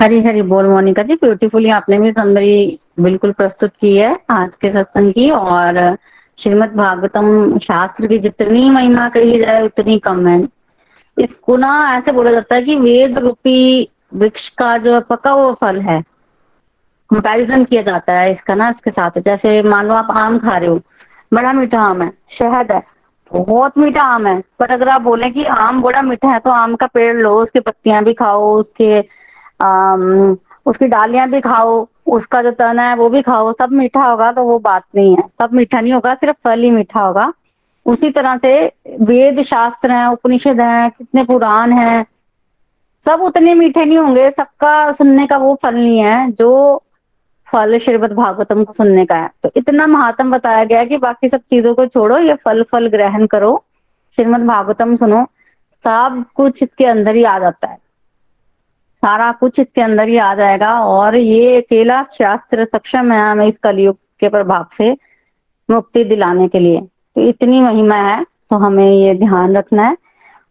हरी हरी बोल, मोनिका जी। ब्यूटीफुली आपने भी समरी बिल्कुल प्रस्तुत की है आज के सत्संग की और श्रीमद भागवतम शास्त्र की जितनी महिमा कही जाए उतनी कम है। इसको ना ऐसे बोला जाता है कि वेद रूपी वृक्ष का जो पका हुआ फल है कंपैरिजन किया जाता है इसका ना इसके साथ। जैसे मान लो आप आम खा रहे हो बड़ा मीठा आम है शहद है बहुत मीठा आम है पर अगर आप बोले कि आम बड़ा मीठा है तो आम का पेड़ लो उसकी पत्तियाँ भी खाओ उसके आम, उसकी डालियाँ भी खाओ, उसका जो तना है वो भी खाओ, सब मीठा होगा तो वो बात नहीं है। सब मीठा नहीं होगा, सिर्फ़ फल ही मीठा होगा। उसी तरह से वेद शास्त्र हैं, उपनिषद हैं, कितने पुराण हैं, सब उतने मीठे नहीं होंगे, सबका सुनने का वो फल नहीं है, जो फल श्रीमद भागवतम को सुनने का है। तो इतना महात्म बताया गया कि बाकी सब चीज़ों को छोड़ो, ये फल फल ग्रहण करो, श्रीमद भागवतम सुनो, सब कुछ इसके अंदर ही आ जाता है। सारा कुछ इसके अंदर ही आ जाएगा। और ये अकेला शास्त्र सक्षम है हमें इस कलयुग के प्रभाव से मुक्ति दिलाने के लिए। तो इतनी महिमा है तो हमें ये ध्यान रखना है।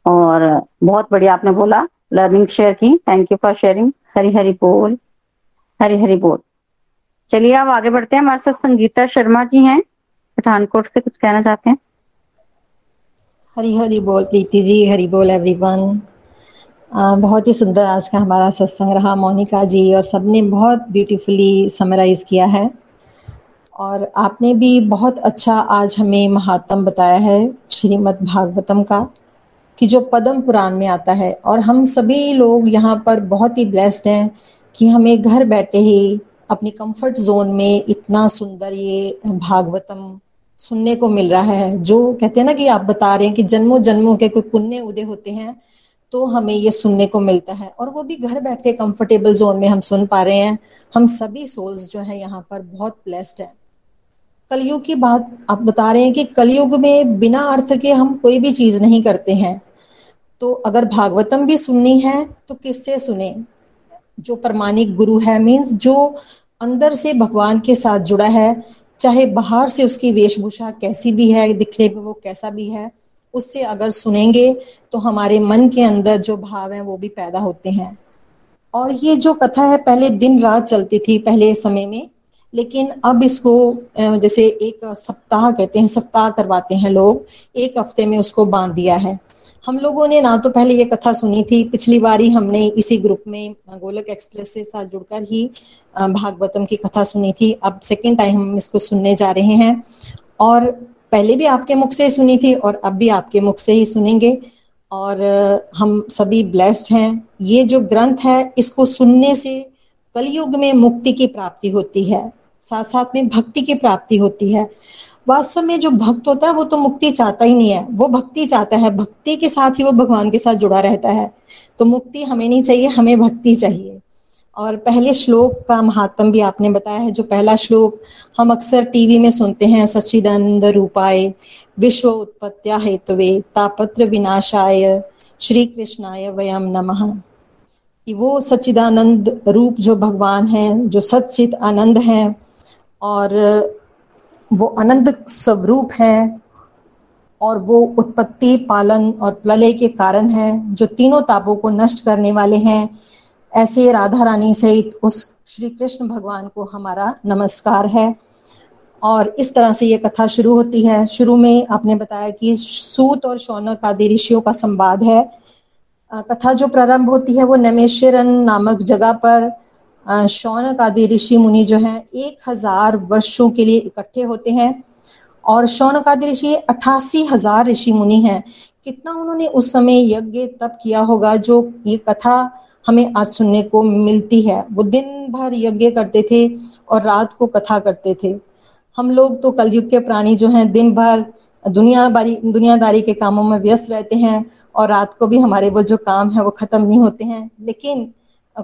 और बहुत बढ़िया आपने बोला लर्निंग शेयर की। Thank you for sharing Hari Hari बोल। हरी हरी बोल। चलिए अब आगे बढ़ते हैं। हमारे साथ संगीता शर्मा जी हैं। पठानकोट से कुछ कहना चाहते हैं? हरी हरी बोल, प्रीति जी। हरी बोल एवरीवन बहुत ही सुंदर आज का हमारा सत्संग रहा, मोनिका जी और सबने बहुत ब्यूटीफुली समराइज किया है। और आपने भी बहुत अच्छा आज हमें महात्म बताया है, श्रीमद् भागवतम का, कि जो पद्म पुराण में आता है। और हम सभी लोग यहाँ पर बहुत ही ब्लेस्ड हैं कि हमें घर बैठे ही अपनी कंफर्ट जोन में इतना सुंदर ये भागवतम सुनने को मिल रहा है। जो कहते हैं ना कि आप बता रहे हैं कि जन्मों जन्मों के कोई पुण्य उदय होते हैं तो हमें ये सुनने को मिलता है और वो भी घर बैठे कंफर्टेबल जोन में हम सुन पा रहे हैं। हम सभी सोल्स जो है यहाँ पर बहुत ब्लेस्ड है। कलयुग की बात आप बता रहे हैं कि कलयुग में बिना अर्थ के हम कोई भी चीज़ नहीं करते हैं। तो अगर भागवतम भी सुननी है तो किससे सुने? जो प्रमाणिक गुरु है मीन्स जो अंदर से भगवान के साथ जुड़ा है, चाहे बाहर से उसकी वेशभूषा कैसी भी है, दिखने पे वो कैसा भी है उससे अगर सुनेंगे तो हमारे मन के अंदर जो भाव है वो भी पैदा होते हैं। और ये जो कथा है, पहले दिन रात चलती थी, पहले समय में। लेकिन अब इसको जैसे एक सप्ताह कहते हैं, सप्ताह करवाते हैं लोग। एक हफ़्ते में उसको बाँध दिया है। हम लोगों ने ना तो पहले ये कथा सुनी थी। पिछली बारी हमने इसी ग्रुप में गोलक एक्सप्रेस से साथ जुड़कर ही भागवतम की कथा सुनी थी। अब सेकेंड टाइम हम इसको सुनने जा रहे हैं। और पहले भी आपके मुख से सुनी थी और अब भी आपके मुख से ही सुनेंगे। और हम सभी ब्लेस्ड हैं। ये जो ग्रंथ है, इसको सुनने से कलयुग में मुक्ति की प्राप्ति होती है। साथ साथ में भक्ति की प्राप्ति होती है। वास्तव में जो भक्त होता है, वो तो मुक्ति चाहता ही नहीं है। वो भक्ति चाहता है। भक्ति के साथ ही वो भगवान के साथ जुड़ा रहता है। तो मुक्ति हमें नहीं चाहिए, हमें भक्ति चाहिए। और पहले श्लोक का महात्म भी आपने बताया है, जो पहला श्लोक हम अक्सर टीवी में सुनते हैं सचिदानंद रूपाय, विश्व उत्पत्त्या हेतुवे, तापत्र विनाशाय श्री कृष्णाय वयम नमः। कि वो सच्चिदानंद रूप जो भगवान है, जो सचित आनंद है, और वो आनंद स्वरूप है, और वो उत्पत्ति, पालन और प्रलय के कारण है, जो तीनों तापों को नष्ट करने वाले हैं ऐसे राधा रानी सहित उस श्री कृष्ण भगवान को हमारा नमस्कार है। और इस तरह से ये कथा शुरू होती है। शुरू में आपने बताया कि सूत और शौनक आदि ऋषियों का संवाद है। कथा जो प्रारंभ होती है वो नमेश्वरन नामक जगह पर शौनक आदि ऋषि मुनि जो हैं, एक हज़ार वर्षों के लिए इकट्ठे होते हैं। और शौनक आदि ऋषि अठासी हज़ार ऋषि मुनि हैं। कितना उन्होंने उस समय यज्ञ तप किया होगा जो ये कथा हमें आज सुनने को मिलती है। वो दिन भर यज्ञ करते थे और रात को कथा करते थे। हम लोग तो कलयुग के प्राणी जो हैं, दिन भर दुनिया बारी दुनियादारी के कामों में व्यस्त रहते हैं और रात को भी हमारे वो जो काम है, वो खत्म नहीं होते हैं। लेकिन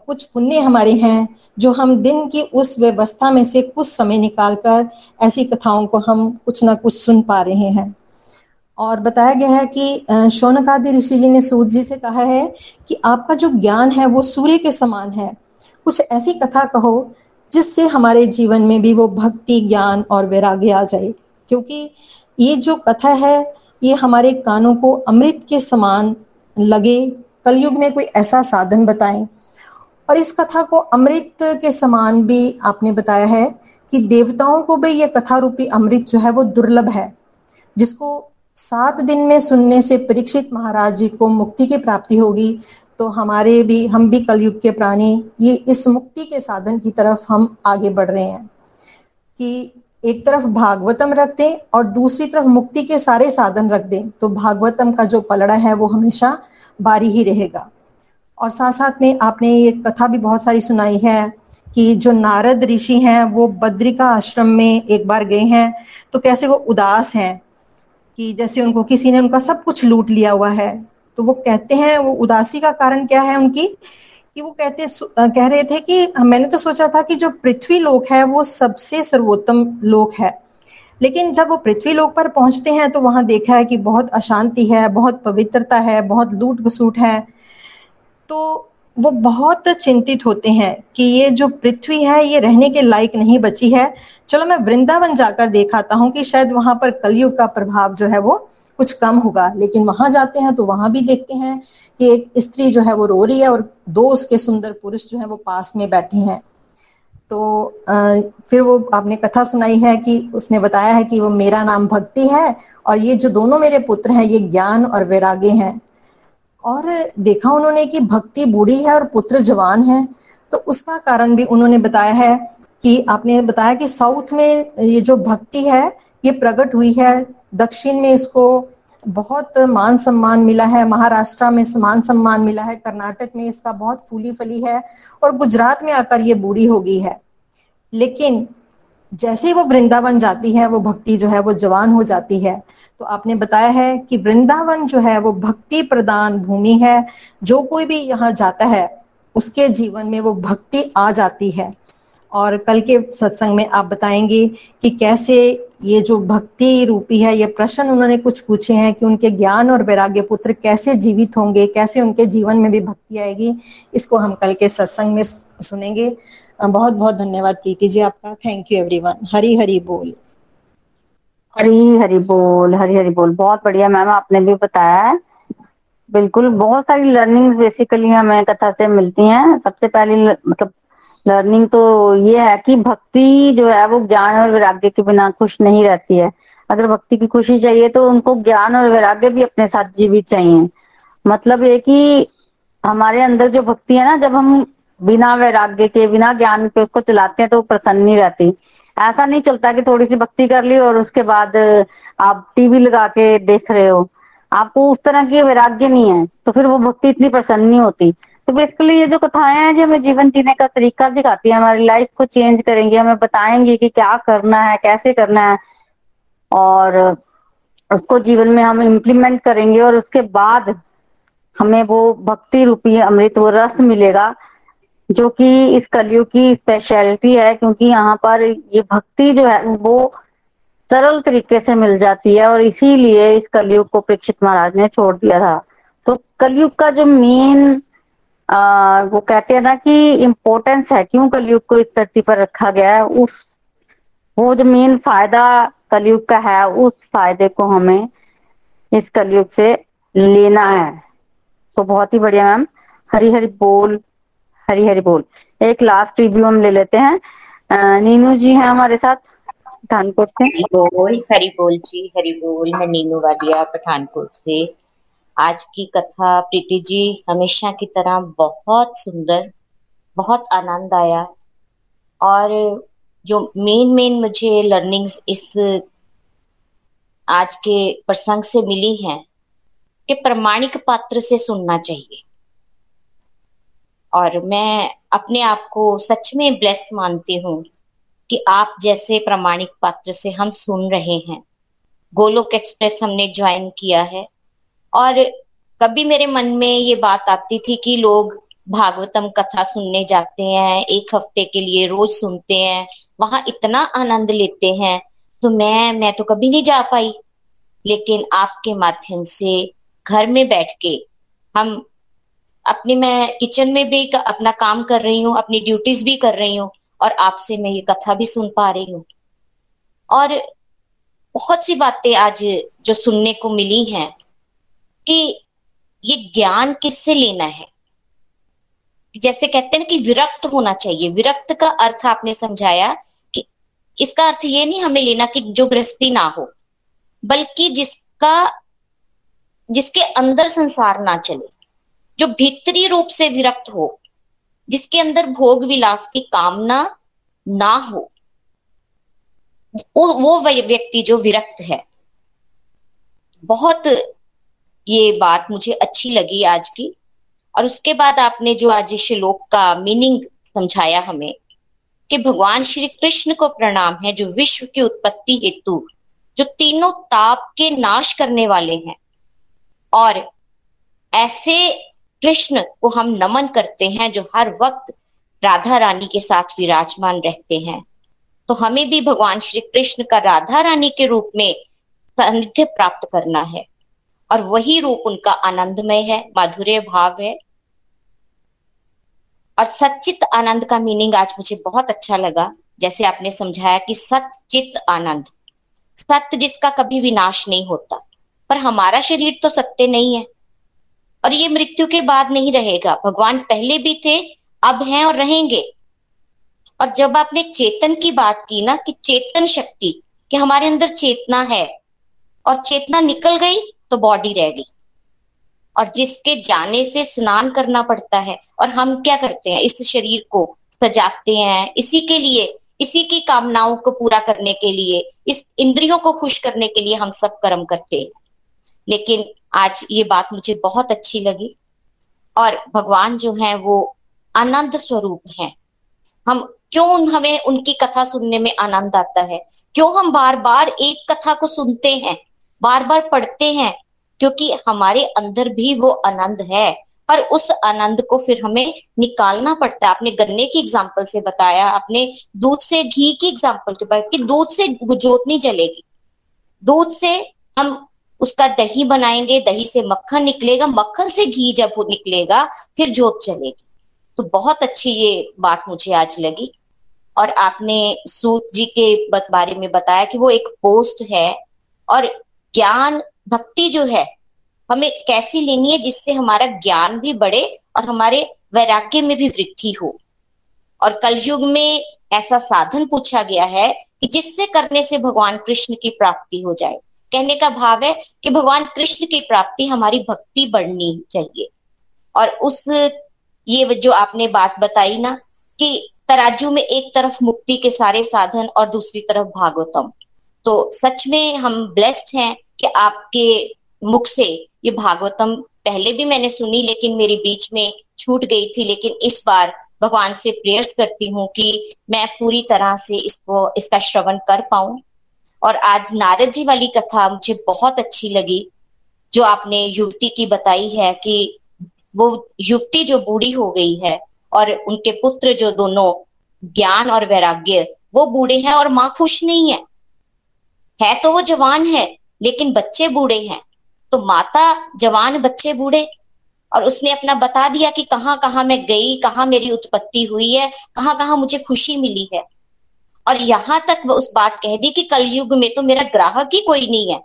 कुछ पुण्य हमारे हैं जो हम दिन की उस व्यवस्था में से कुछ समय निकालकर ऐसी कथाओं को हम कुछ ना कुछ सुन पा रहे हैं। और बताया गया है कि शौनक आदि ऋषि जी ने सूद जी से कहा है कि आपका जो ज्ञान है वो सूर्य के समान है। कुछ ऐसी कथा कहो जिससे हमारे जीवन में भी वो भक्ति, ज्ञान और वैराग्य आ जाए। क्योंकि ये जो कथा है, ये हमारे कानों को अमृत के समान लगे। कलयुग में कोई ऐसा साधन बताएँ। और इस कथा को अमृत के समान भी आपने बताया है कि देवताओं को भी ये कथा रूपी अमृत जो है वो दुर्लभ है, जिसको सात दिन में सुनने से परीक्षित महाराज जी को मुक्ति की प्राप्ति होगी। तो हमारे भी, हम भी कलयुग के प्राणी, ये इस मुक्ति के साधन की तरफ़ हम आगे बढ़ रहे हैं। कि एक तरफ़ भागवतम रख दें और दूसरी तरफ़ मुक्ति के सारे साधन रख दें तो भागवतम का जो पलड़ा है वो हमेशा बारी ही रहेगा। और साथ साथ में आपने ये कथा भी बहुत सारी सुनाई है कि जो नारद ऋषि हैं, वो बद्रिका आश्रम में एक बार गए हैं। तो कैसे वो उदास हैं कि जैसे उनको किसी ने उनका सब कुछ लूट लिया हुआ है तो वो कहते हैं, वो उदासी का कारण क्या है उनकी? कि वो कहते कह रहे थे कि, मैंने तो सोचा था कि जो पृथ्वी लोक है, वो सबसे सर्वोत्तम लोक है। लेकिन जब वो पृथ्वी लोक पर पहुँचते हैं तो वहाँ देखा है कि बहुत अशांति है, बहुत पवित्रता है, बहुत लूट घसूट है। तो वो बहुत चिंतित होते हैं कि ये जो पृथ्वी है, ये रहने के लायक नहीं बची है। चलो मैं वृंदावन जाकर देखाता हूँ कि शायद वहाँ पर कलयुग का प्रभाव जो है वो कुछ कम होगा। लेकिन वहाँ जाते हैं तो वहाँ भी देखते हैं कि एक स्त्री जो है वो रो रही है और दो उसके सुंदर पुरुष जो है वो पास में बैठे हैं। तो फिर वो आपने कथा सुनाई है कि उसने बताया है कि वो मेरा नाम भक्ति है और ये जो दोनों मेरे पुत्र हैं, ये ज्ञान और वैराग्य हैं। और देखा उन्होंने कि भक्ति बूढ़ी है और पुत्र जवान है तो उसका कारण भी उन्होंने बताया है कि आपने बताया कि साउथ में ये जो भक्ति है, ये प्रकट हुई है। दक्षिण में इसको बहुत मान सम्मान मिला है, महाराष्ट्र में मान सम्मान मिला है, कर्नाटक में इसका बहुत फूली फली है और गुजरात में आकर ये बूढ़ी हो गई है। लेकिन जैसे ही वो वृंदावन जाती है, वो भक्ति जो है, वो जवान हो जाती है। तो आपने बताया है कि वृंदावन जो है, वो भक्ति प्रदान भूमि है। जो कोई भी यहाँ जाता है, उसके जीवन में वो भक्ति आ जाती है। और कल के सत्संग में आप बताएँगे कि कैसे ये जो भक्ति रूपी है, ये प्रश्न उन्होंने कुछ पूछे हैं कि उनके ज्ञान और वैराग्य पुत्र कैसे जीवित होंगे, कैसे उनके जीवन में भी भक्ति आएगी, इसको हम कल के सत्संग में सुनेंगे। बहुत बहुत धन्यवाद प्रीति जी आपका। Thank you everyone Hari Hari बोल। हरी हरी बोल हरी हरी बोल। बहुत बढ़िया मैम, आपने भी बताया है। बिल्कुल, बहुत सारी लर्निंग्स बेसिकली हमें कथा से मिलती हैं। सबसे पहली मतलब लर्निंग तो ये है कि भक्ति जो है, वो ज्ञान और वैराग्य के बिना खुश नहीं रहती है। अगर भक्ति की खुशी चाहिए तो उनको ज्ञान और वैराग्य भी अपने साथ जीवित चाहिए। मतलब ये कि हमारे अंदर जो भक्ति है ना, जब हम बिना वैराग्य के, बिना ज्ञान के उसको चलाते हैं तो वो प्रसन्न नहीं रहती। ऐसा नहीं चलता कि थोड़ी सी भक्ति कर ली और उसके बाद, आप टीवी लगा के देख रहे हो। आपको उस तरह की वैराग्य नहीं है तो फिर वो भक्ति इतनी प्रसन्न नहीं होती। तो बेसिकली ये जो कथाएँ हैं, जो हमें जीवन जीने का तरीका सिखाती है, हमारी लाइफ को चेंज करेंगे, हमें बताएँगे कि क्या करना है, कैसे करना है, और उसको जीवन में हम इम्प्लीमेंट करेंगे और उसके बाद हमें वो भक्ति रूपी अमृत, वो रस मिलेगा। जो कि इस कलयुग की स्पेशलिटी है, क्योंकि यहाँ पर ये भक्ति जो है, वो सरल तरीके से मिल जाती है और इसीलिए इस कलयुग को प्रेक्षित महाराज ने छोड़ दिया था। तो कलयुग का जो मेन वो कहते हैं ना कि इम्पोर्टेंस है, क्यों कलयुग को इस धरती पर रखा गया है, उस, वो जो मेन फ़ायदा कलयुग का है, उस फ़ायदे को हमें इस कलयुग से लेना है। तो बहुत ही बढ़िया मैम हरी हरी बोल हरी हरी बोल। एक लास्ट रिव्यू हम ले लेते हैं। नीनू जी हैं हमारे साथ, पठानकोट से। हरी बोल हरी बोल जी, हरी बोल। मैं नीनू वालिया पठानकोट से। आज की कथा प्रीति जी हमेशा की तरह बहुत सुंदर, बहुत आनंद आया। और जो मेन मेन मुझे लर्निंग्स इस आज के प्रसंग से मिली हैं, कि प्रमाणिक पात्र से सुनना चाहिए। और मैं अपने आप को सच में ब्लेस्ड मानती हूँ कि आप जैसे प्रमाणिक पात्र से हम सुन रहे हैं। गोलोक एक्सप्रेस हमने ज्वाइन किया है। और कभी मेरे मन में ये बात आती थी कि लोग भागवतम कथा सुनने जाते हैं, एक हफ़्ते के लिए रोज सुनते हैं, वहाँ इतना आनंद लेते हैं तो मैं मैं तो कभी नहीं जा पाई। लेकिन आपके माध्यम से घर में बैठ के हम अपनी मैं किचन में भी अपना काम कर रही हूँ, अपनी ड्यूटीज़ भी कर रही हूँ और आपसे मैं ये कथा भी सुन पा रही हूँ। और बहुत सी बातें आज जो सुनने को मिली हैं कि ये ज्ञान किससे लेना है? जैसे कहते हैं कि विरक्त होना चाहिए। विरक्त का अर्थ आपने समझाया कि इसका अर्थ ये नहीं हमें लेना कि जो गृहस्थी ना हो, बल्कि जिसका, जिसके अंदर संसार ना चले। जो भीतरी रूप से विरक्त हो, जिसके अंदर भोग विलास की कामना ना हो, वो व्यक्ति जो विरक्त है। बहुत ये बात मुझे अच्छी लगी आज की, और उसके बाद आपने जो आज श्लोक का मीनिंग समझाया हमें, कि भगवान श्री कृष्ण को प्रणाम है, जो विश्व की उत्पत्ति हेतु, जो तीनों ताप के नाश करने वाले हैं, और ऐसे कृष्ण को हम नमन करते हैं जो हर वक्त राधा रानी के साथ विराजमान रहते हैं। तो हमें भी भगवान श्री कृष्ण का राधा रानी के रूप में सानिध्य प्राप्त करना है। और वही रूप उनका आनंदमय है, माधुर्य भाव है। और सचित आनंद का मीनिंग आज मुझे बहुत अच्छा लगा। जैसे आपने समझाया कि सचित आनंद। सत्य जिसका कभी विनाश नहीं होता। पर हमारा शरीर तो सत्य नहीं है। और ये मृत्यु के बाद नहीं रहेगा। भगवान पहले भी थे, अब हैं और रहेंगे। और जब आपने चेतन की बात की ना, कि चेतन शक्ति, कि हमारे अंदर चेतना है, और चेतना निकल गई तो बॉडी रह गई। और जिसके जाने से स्नान करना पड़ता है, और हम क्या करते हैं? इस शरीर को सजाते हैं, इसी के लिए, इसी की कामनाओं को पूरा करने के लिए, इस इंद्रियों को खुश करने के लिए हम सब कर्म करते हैं। लेकिन आज ये बात मुझे बहुत अच्छी लगी। और भगवान जो है, वो आनंद स्वरूप है। हम क्यों हमें उनकी कथा सुनने में आनंद आता है? क्यों हम बार बार एक कथा को सुनते हैं बार बार पढ़ते हैं? क्योंकि हमारे अंदर भी वो आनंद है। पर उस आनंद को फिर हमें निकालना पड़ता है। आपने गन्ने की एग्ज़ाम्पल से बताया, आपने दूध से घी की एग्ज़ाम्पल के बाद कि दूध से जोत नहीं जलेगी। दूध से हम उसका दही बनाएँगे, दही से मक्खन निकलेगा, मक्खन से घी जब वो निकलेगा, फिर जोत चलेगी। तो बहुत अच्छी ये बात मुझे आज लगी। और आपने सूत जी के बारे में बताया कि वो एक पोस्ट है और ज्ञान भक्ति जो है, हमें कैसी लेनी है जिससे हमारा ज्ञान भी बढ़े और हमारे वैराग्य में भी वृद्धि हो। और कलयुग में ऐसा साधन पूछा गया है कि जिससे करने से भगवान कृष्ण की प्राप्ति हो जाए। कहने का भाव है कि भगवान कृष्ण की प्राप्ति हमारी भक्ति बढ़नी चाहिए। और उस, ये जो आपने बात बताई ना, कि तराजू में एक तरफ़ मुक्ति के सारे साधन और दूसरी तरफ़ भागवतम। तो सच में हम ब्लेस्ड हैं कि आपके मुख से ये भागवतम पहले भी मैंने सुनी, लेकिन मेरे बीच में छूट गई थी। लेकिन इस बार भगवान से प्रेयर्स करती हूँ कि मैं पूरी तरह से इसको, इसका श्रवण कर पाऊँ। और आज नारद जी वाली कथा मुझे बहुत अच्छी लगी, जो आपने युवती की बताई है कि वो युवती जो बूढ़ी हो गई है और उनके पुत्र जो दोनों ज्ञान और वैराग्य, वो बूढ़े हैं और माँ खुश नहीं है। है तो वो जवान है, लेकिन बच्चे बूढ़े हैं। तो माता जवान बच्चे बूढ़े। और उसने अपना बता दिया कि कहाँ कहाँ मैं गई, कहाँ मेरी उत्पत्ति हुई है कहाँ कहाँ मुझे खुशी मिली है। और यहाँ तक वो उस बात कह दी कि कलयुग में तो मेरा ग्राहक ही कोई नहीं है।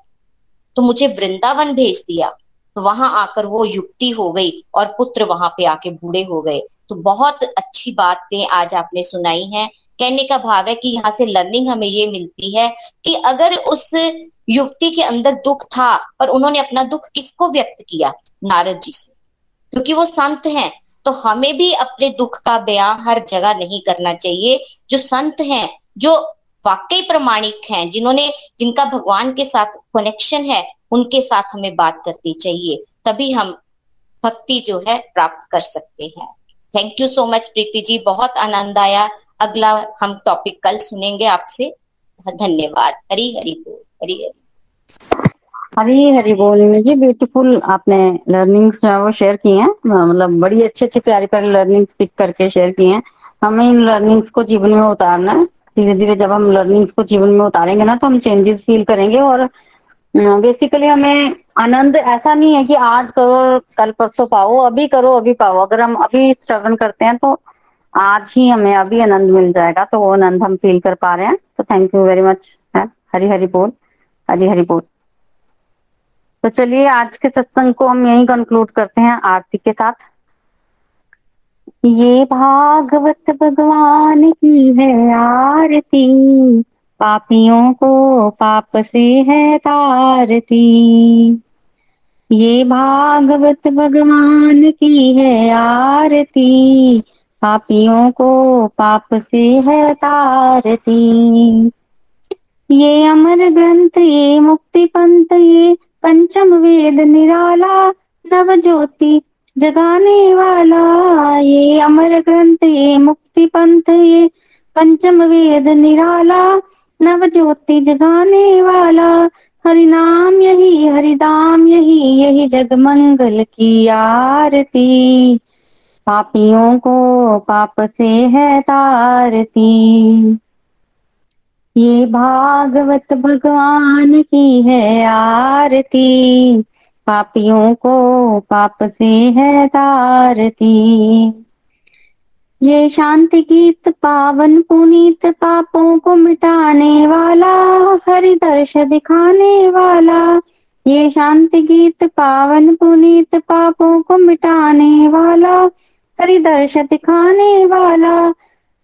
तो मुझे वृंदावन भेज दिया। तो वहाँ आकर वो युक्ति हो गई और पुत्र वहाँ पे आके बूढ़े हो गए। तो बहुत अच्छी बातें आज आपने सुनाई हैं। कहने का भाव है कि यहाँ से लर्निंग हमें ये मिलती है कि अगर उस युवती के अंदर दुख था और उन्होंने अपना दुख किसको व्यक्त किया? नारद जी से। क्योंकि वो संत हैं तो हमें भी अपने दुख का बयान हर जगह नहीं करना चाहिए। जो संत हैं जो वाकई प्रमाणिक हैं, जिन्होंने, जिनका भगवान के साथ कनेक्शन है, उनके साथ हमें बात करनी चाहिए, तभी हम भक्ति जो है प्राप्त कर सकते हैं। Thank you so much Preeti ji. बहुत आनंद आया। अगला हम टॉपिक कल सुनेंगे आपसे। धन्यवाद। हरी हरी बोल, हरी हरी। हरी हरी बोल जी ब्यूटीफुल आपने लर्निंग्स जो है वो शेयर की हैं। मतलब बड़ी अच्छी अच्छी प्यारी प्यारी लर्निंग्स पिक करके शेयर की हैं। हमें इन लर्निंग्स को जीवन में उतारना है। धीरे धीरे जब हम लर्निंग्स को जीवन में उतारेंगे ना तो हम चेंजेस फील करेंगे और बेसिकली हमें आनंद, ऐसा नहीं है कि आज करो कल परसों पाओ, अभी करो, अभी पाओ। अगर हम अभी स्ट्रगल करते हैं तो आज ही हमें अभी आनंद मिल जाएगा। तो वो आनंद हम फील कर पा रहे हैं। तो thank you very much Hari Hari बोल। हरी हरी बोल। तो चलिए, आज के सत्संग को हम यही कंक्लूड करते हैं आरती के साथ। ये भागवत भगवान की है आरती। पापियों को पाप से है तारती। ये भागवत भगवान की है आरती। पापियों को पाप से है तारती। ये अमर ग्रंथ, ये मुक्ति पंथ, ये पंचम वेद निराला नव ज्योति जगाने वाला ये अमर ग्रंथ, ये मुक्ति पंथ, ये पंचम वेद निराला, नव ज्योति जगाने वाला। हरि नाम यही हरिदाम यही यही जग मंगल की आरती। पापियों को पाप से है तारती। ये भागवत भगवान की है आरती। पापियों को पाप से है तारती। ये शांति गीत पावन पुनीत पापों को मिटाने वाला हरि दर्श दिखाने वाला। ये शांति गीत पावन पुनीत पापों को मिटाने वाला हरि दर्श दिखाने वाला।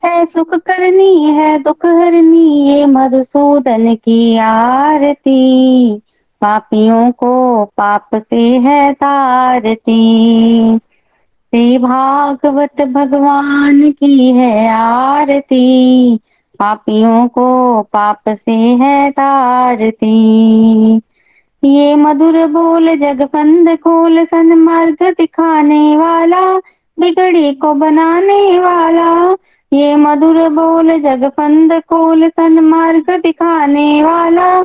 है सुख करनी, है दुख हरनी, ये मधुसूदन की आरती। पापियों को पाप से है तारती। श्री भागवत भगवान की है आरती। पापियों को पाप से है तारती। ये मधुर बोल जगपंद खोल सन्मार्ग दिखाने वाला, बिगड़ी को बनाने वाला। ये मधुर बोल जगपंद खोल सन्मार्ग दिखाने वाला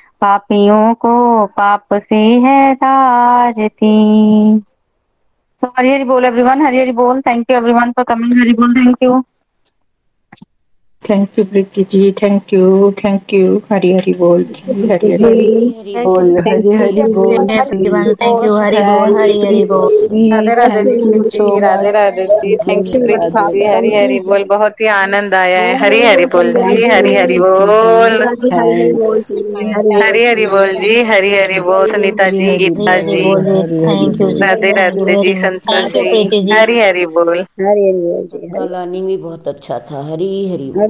पापियों को पाप से है तारती सो हरी हरी बोल एवरीवन हरी हरी बोल। Thank you everyone for coming Hari बोल thank you thank you Preeti ji thank you thank you Hari Hari बोल हरी हरी बोल हरी हरी बोल थैंक यू हरी बोल हरी हरी बोल राधे राधे जी राधे राधे जी थैंक यू प्रीति जी हरी हरी बोल बहुत ही आनंद आया है हरी हरी बोल जी हरी हरी बोल हरी हरी बोल जी हरी हरी बोल सुनीता जी गीता जी थैंक यू राधे राधे जी संतोष जी हरी हरी बोल हरी हरी बोल जी लर्निंग भी बहुत अच्छा था हरी हरी बोल,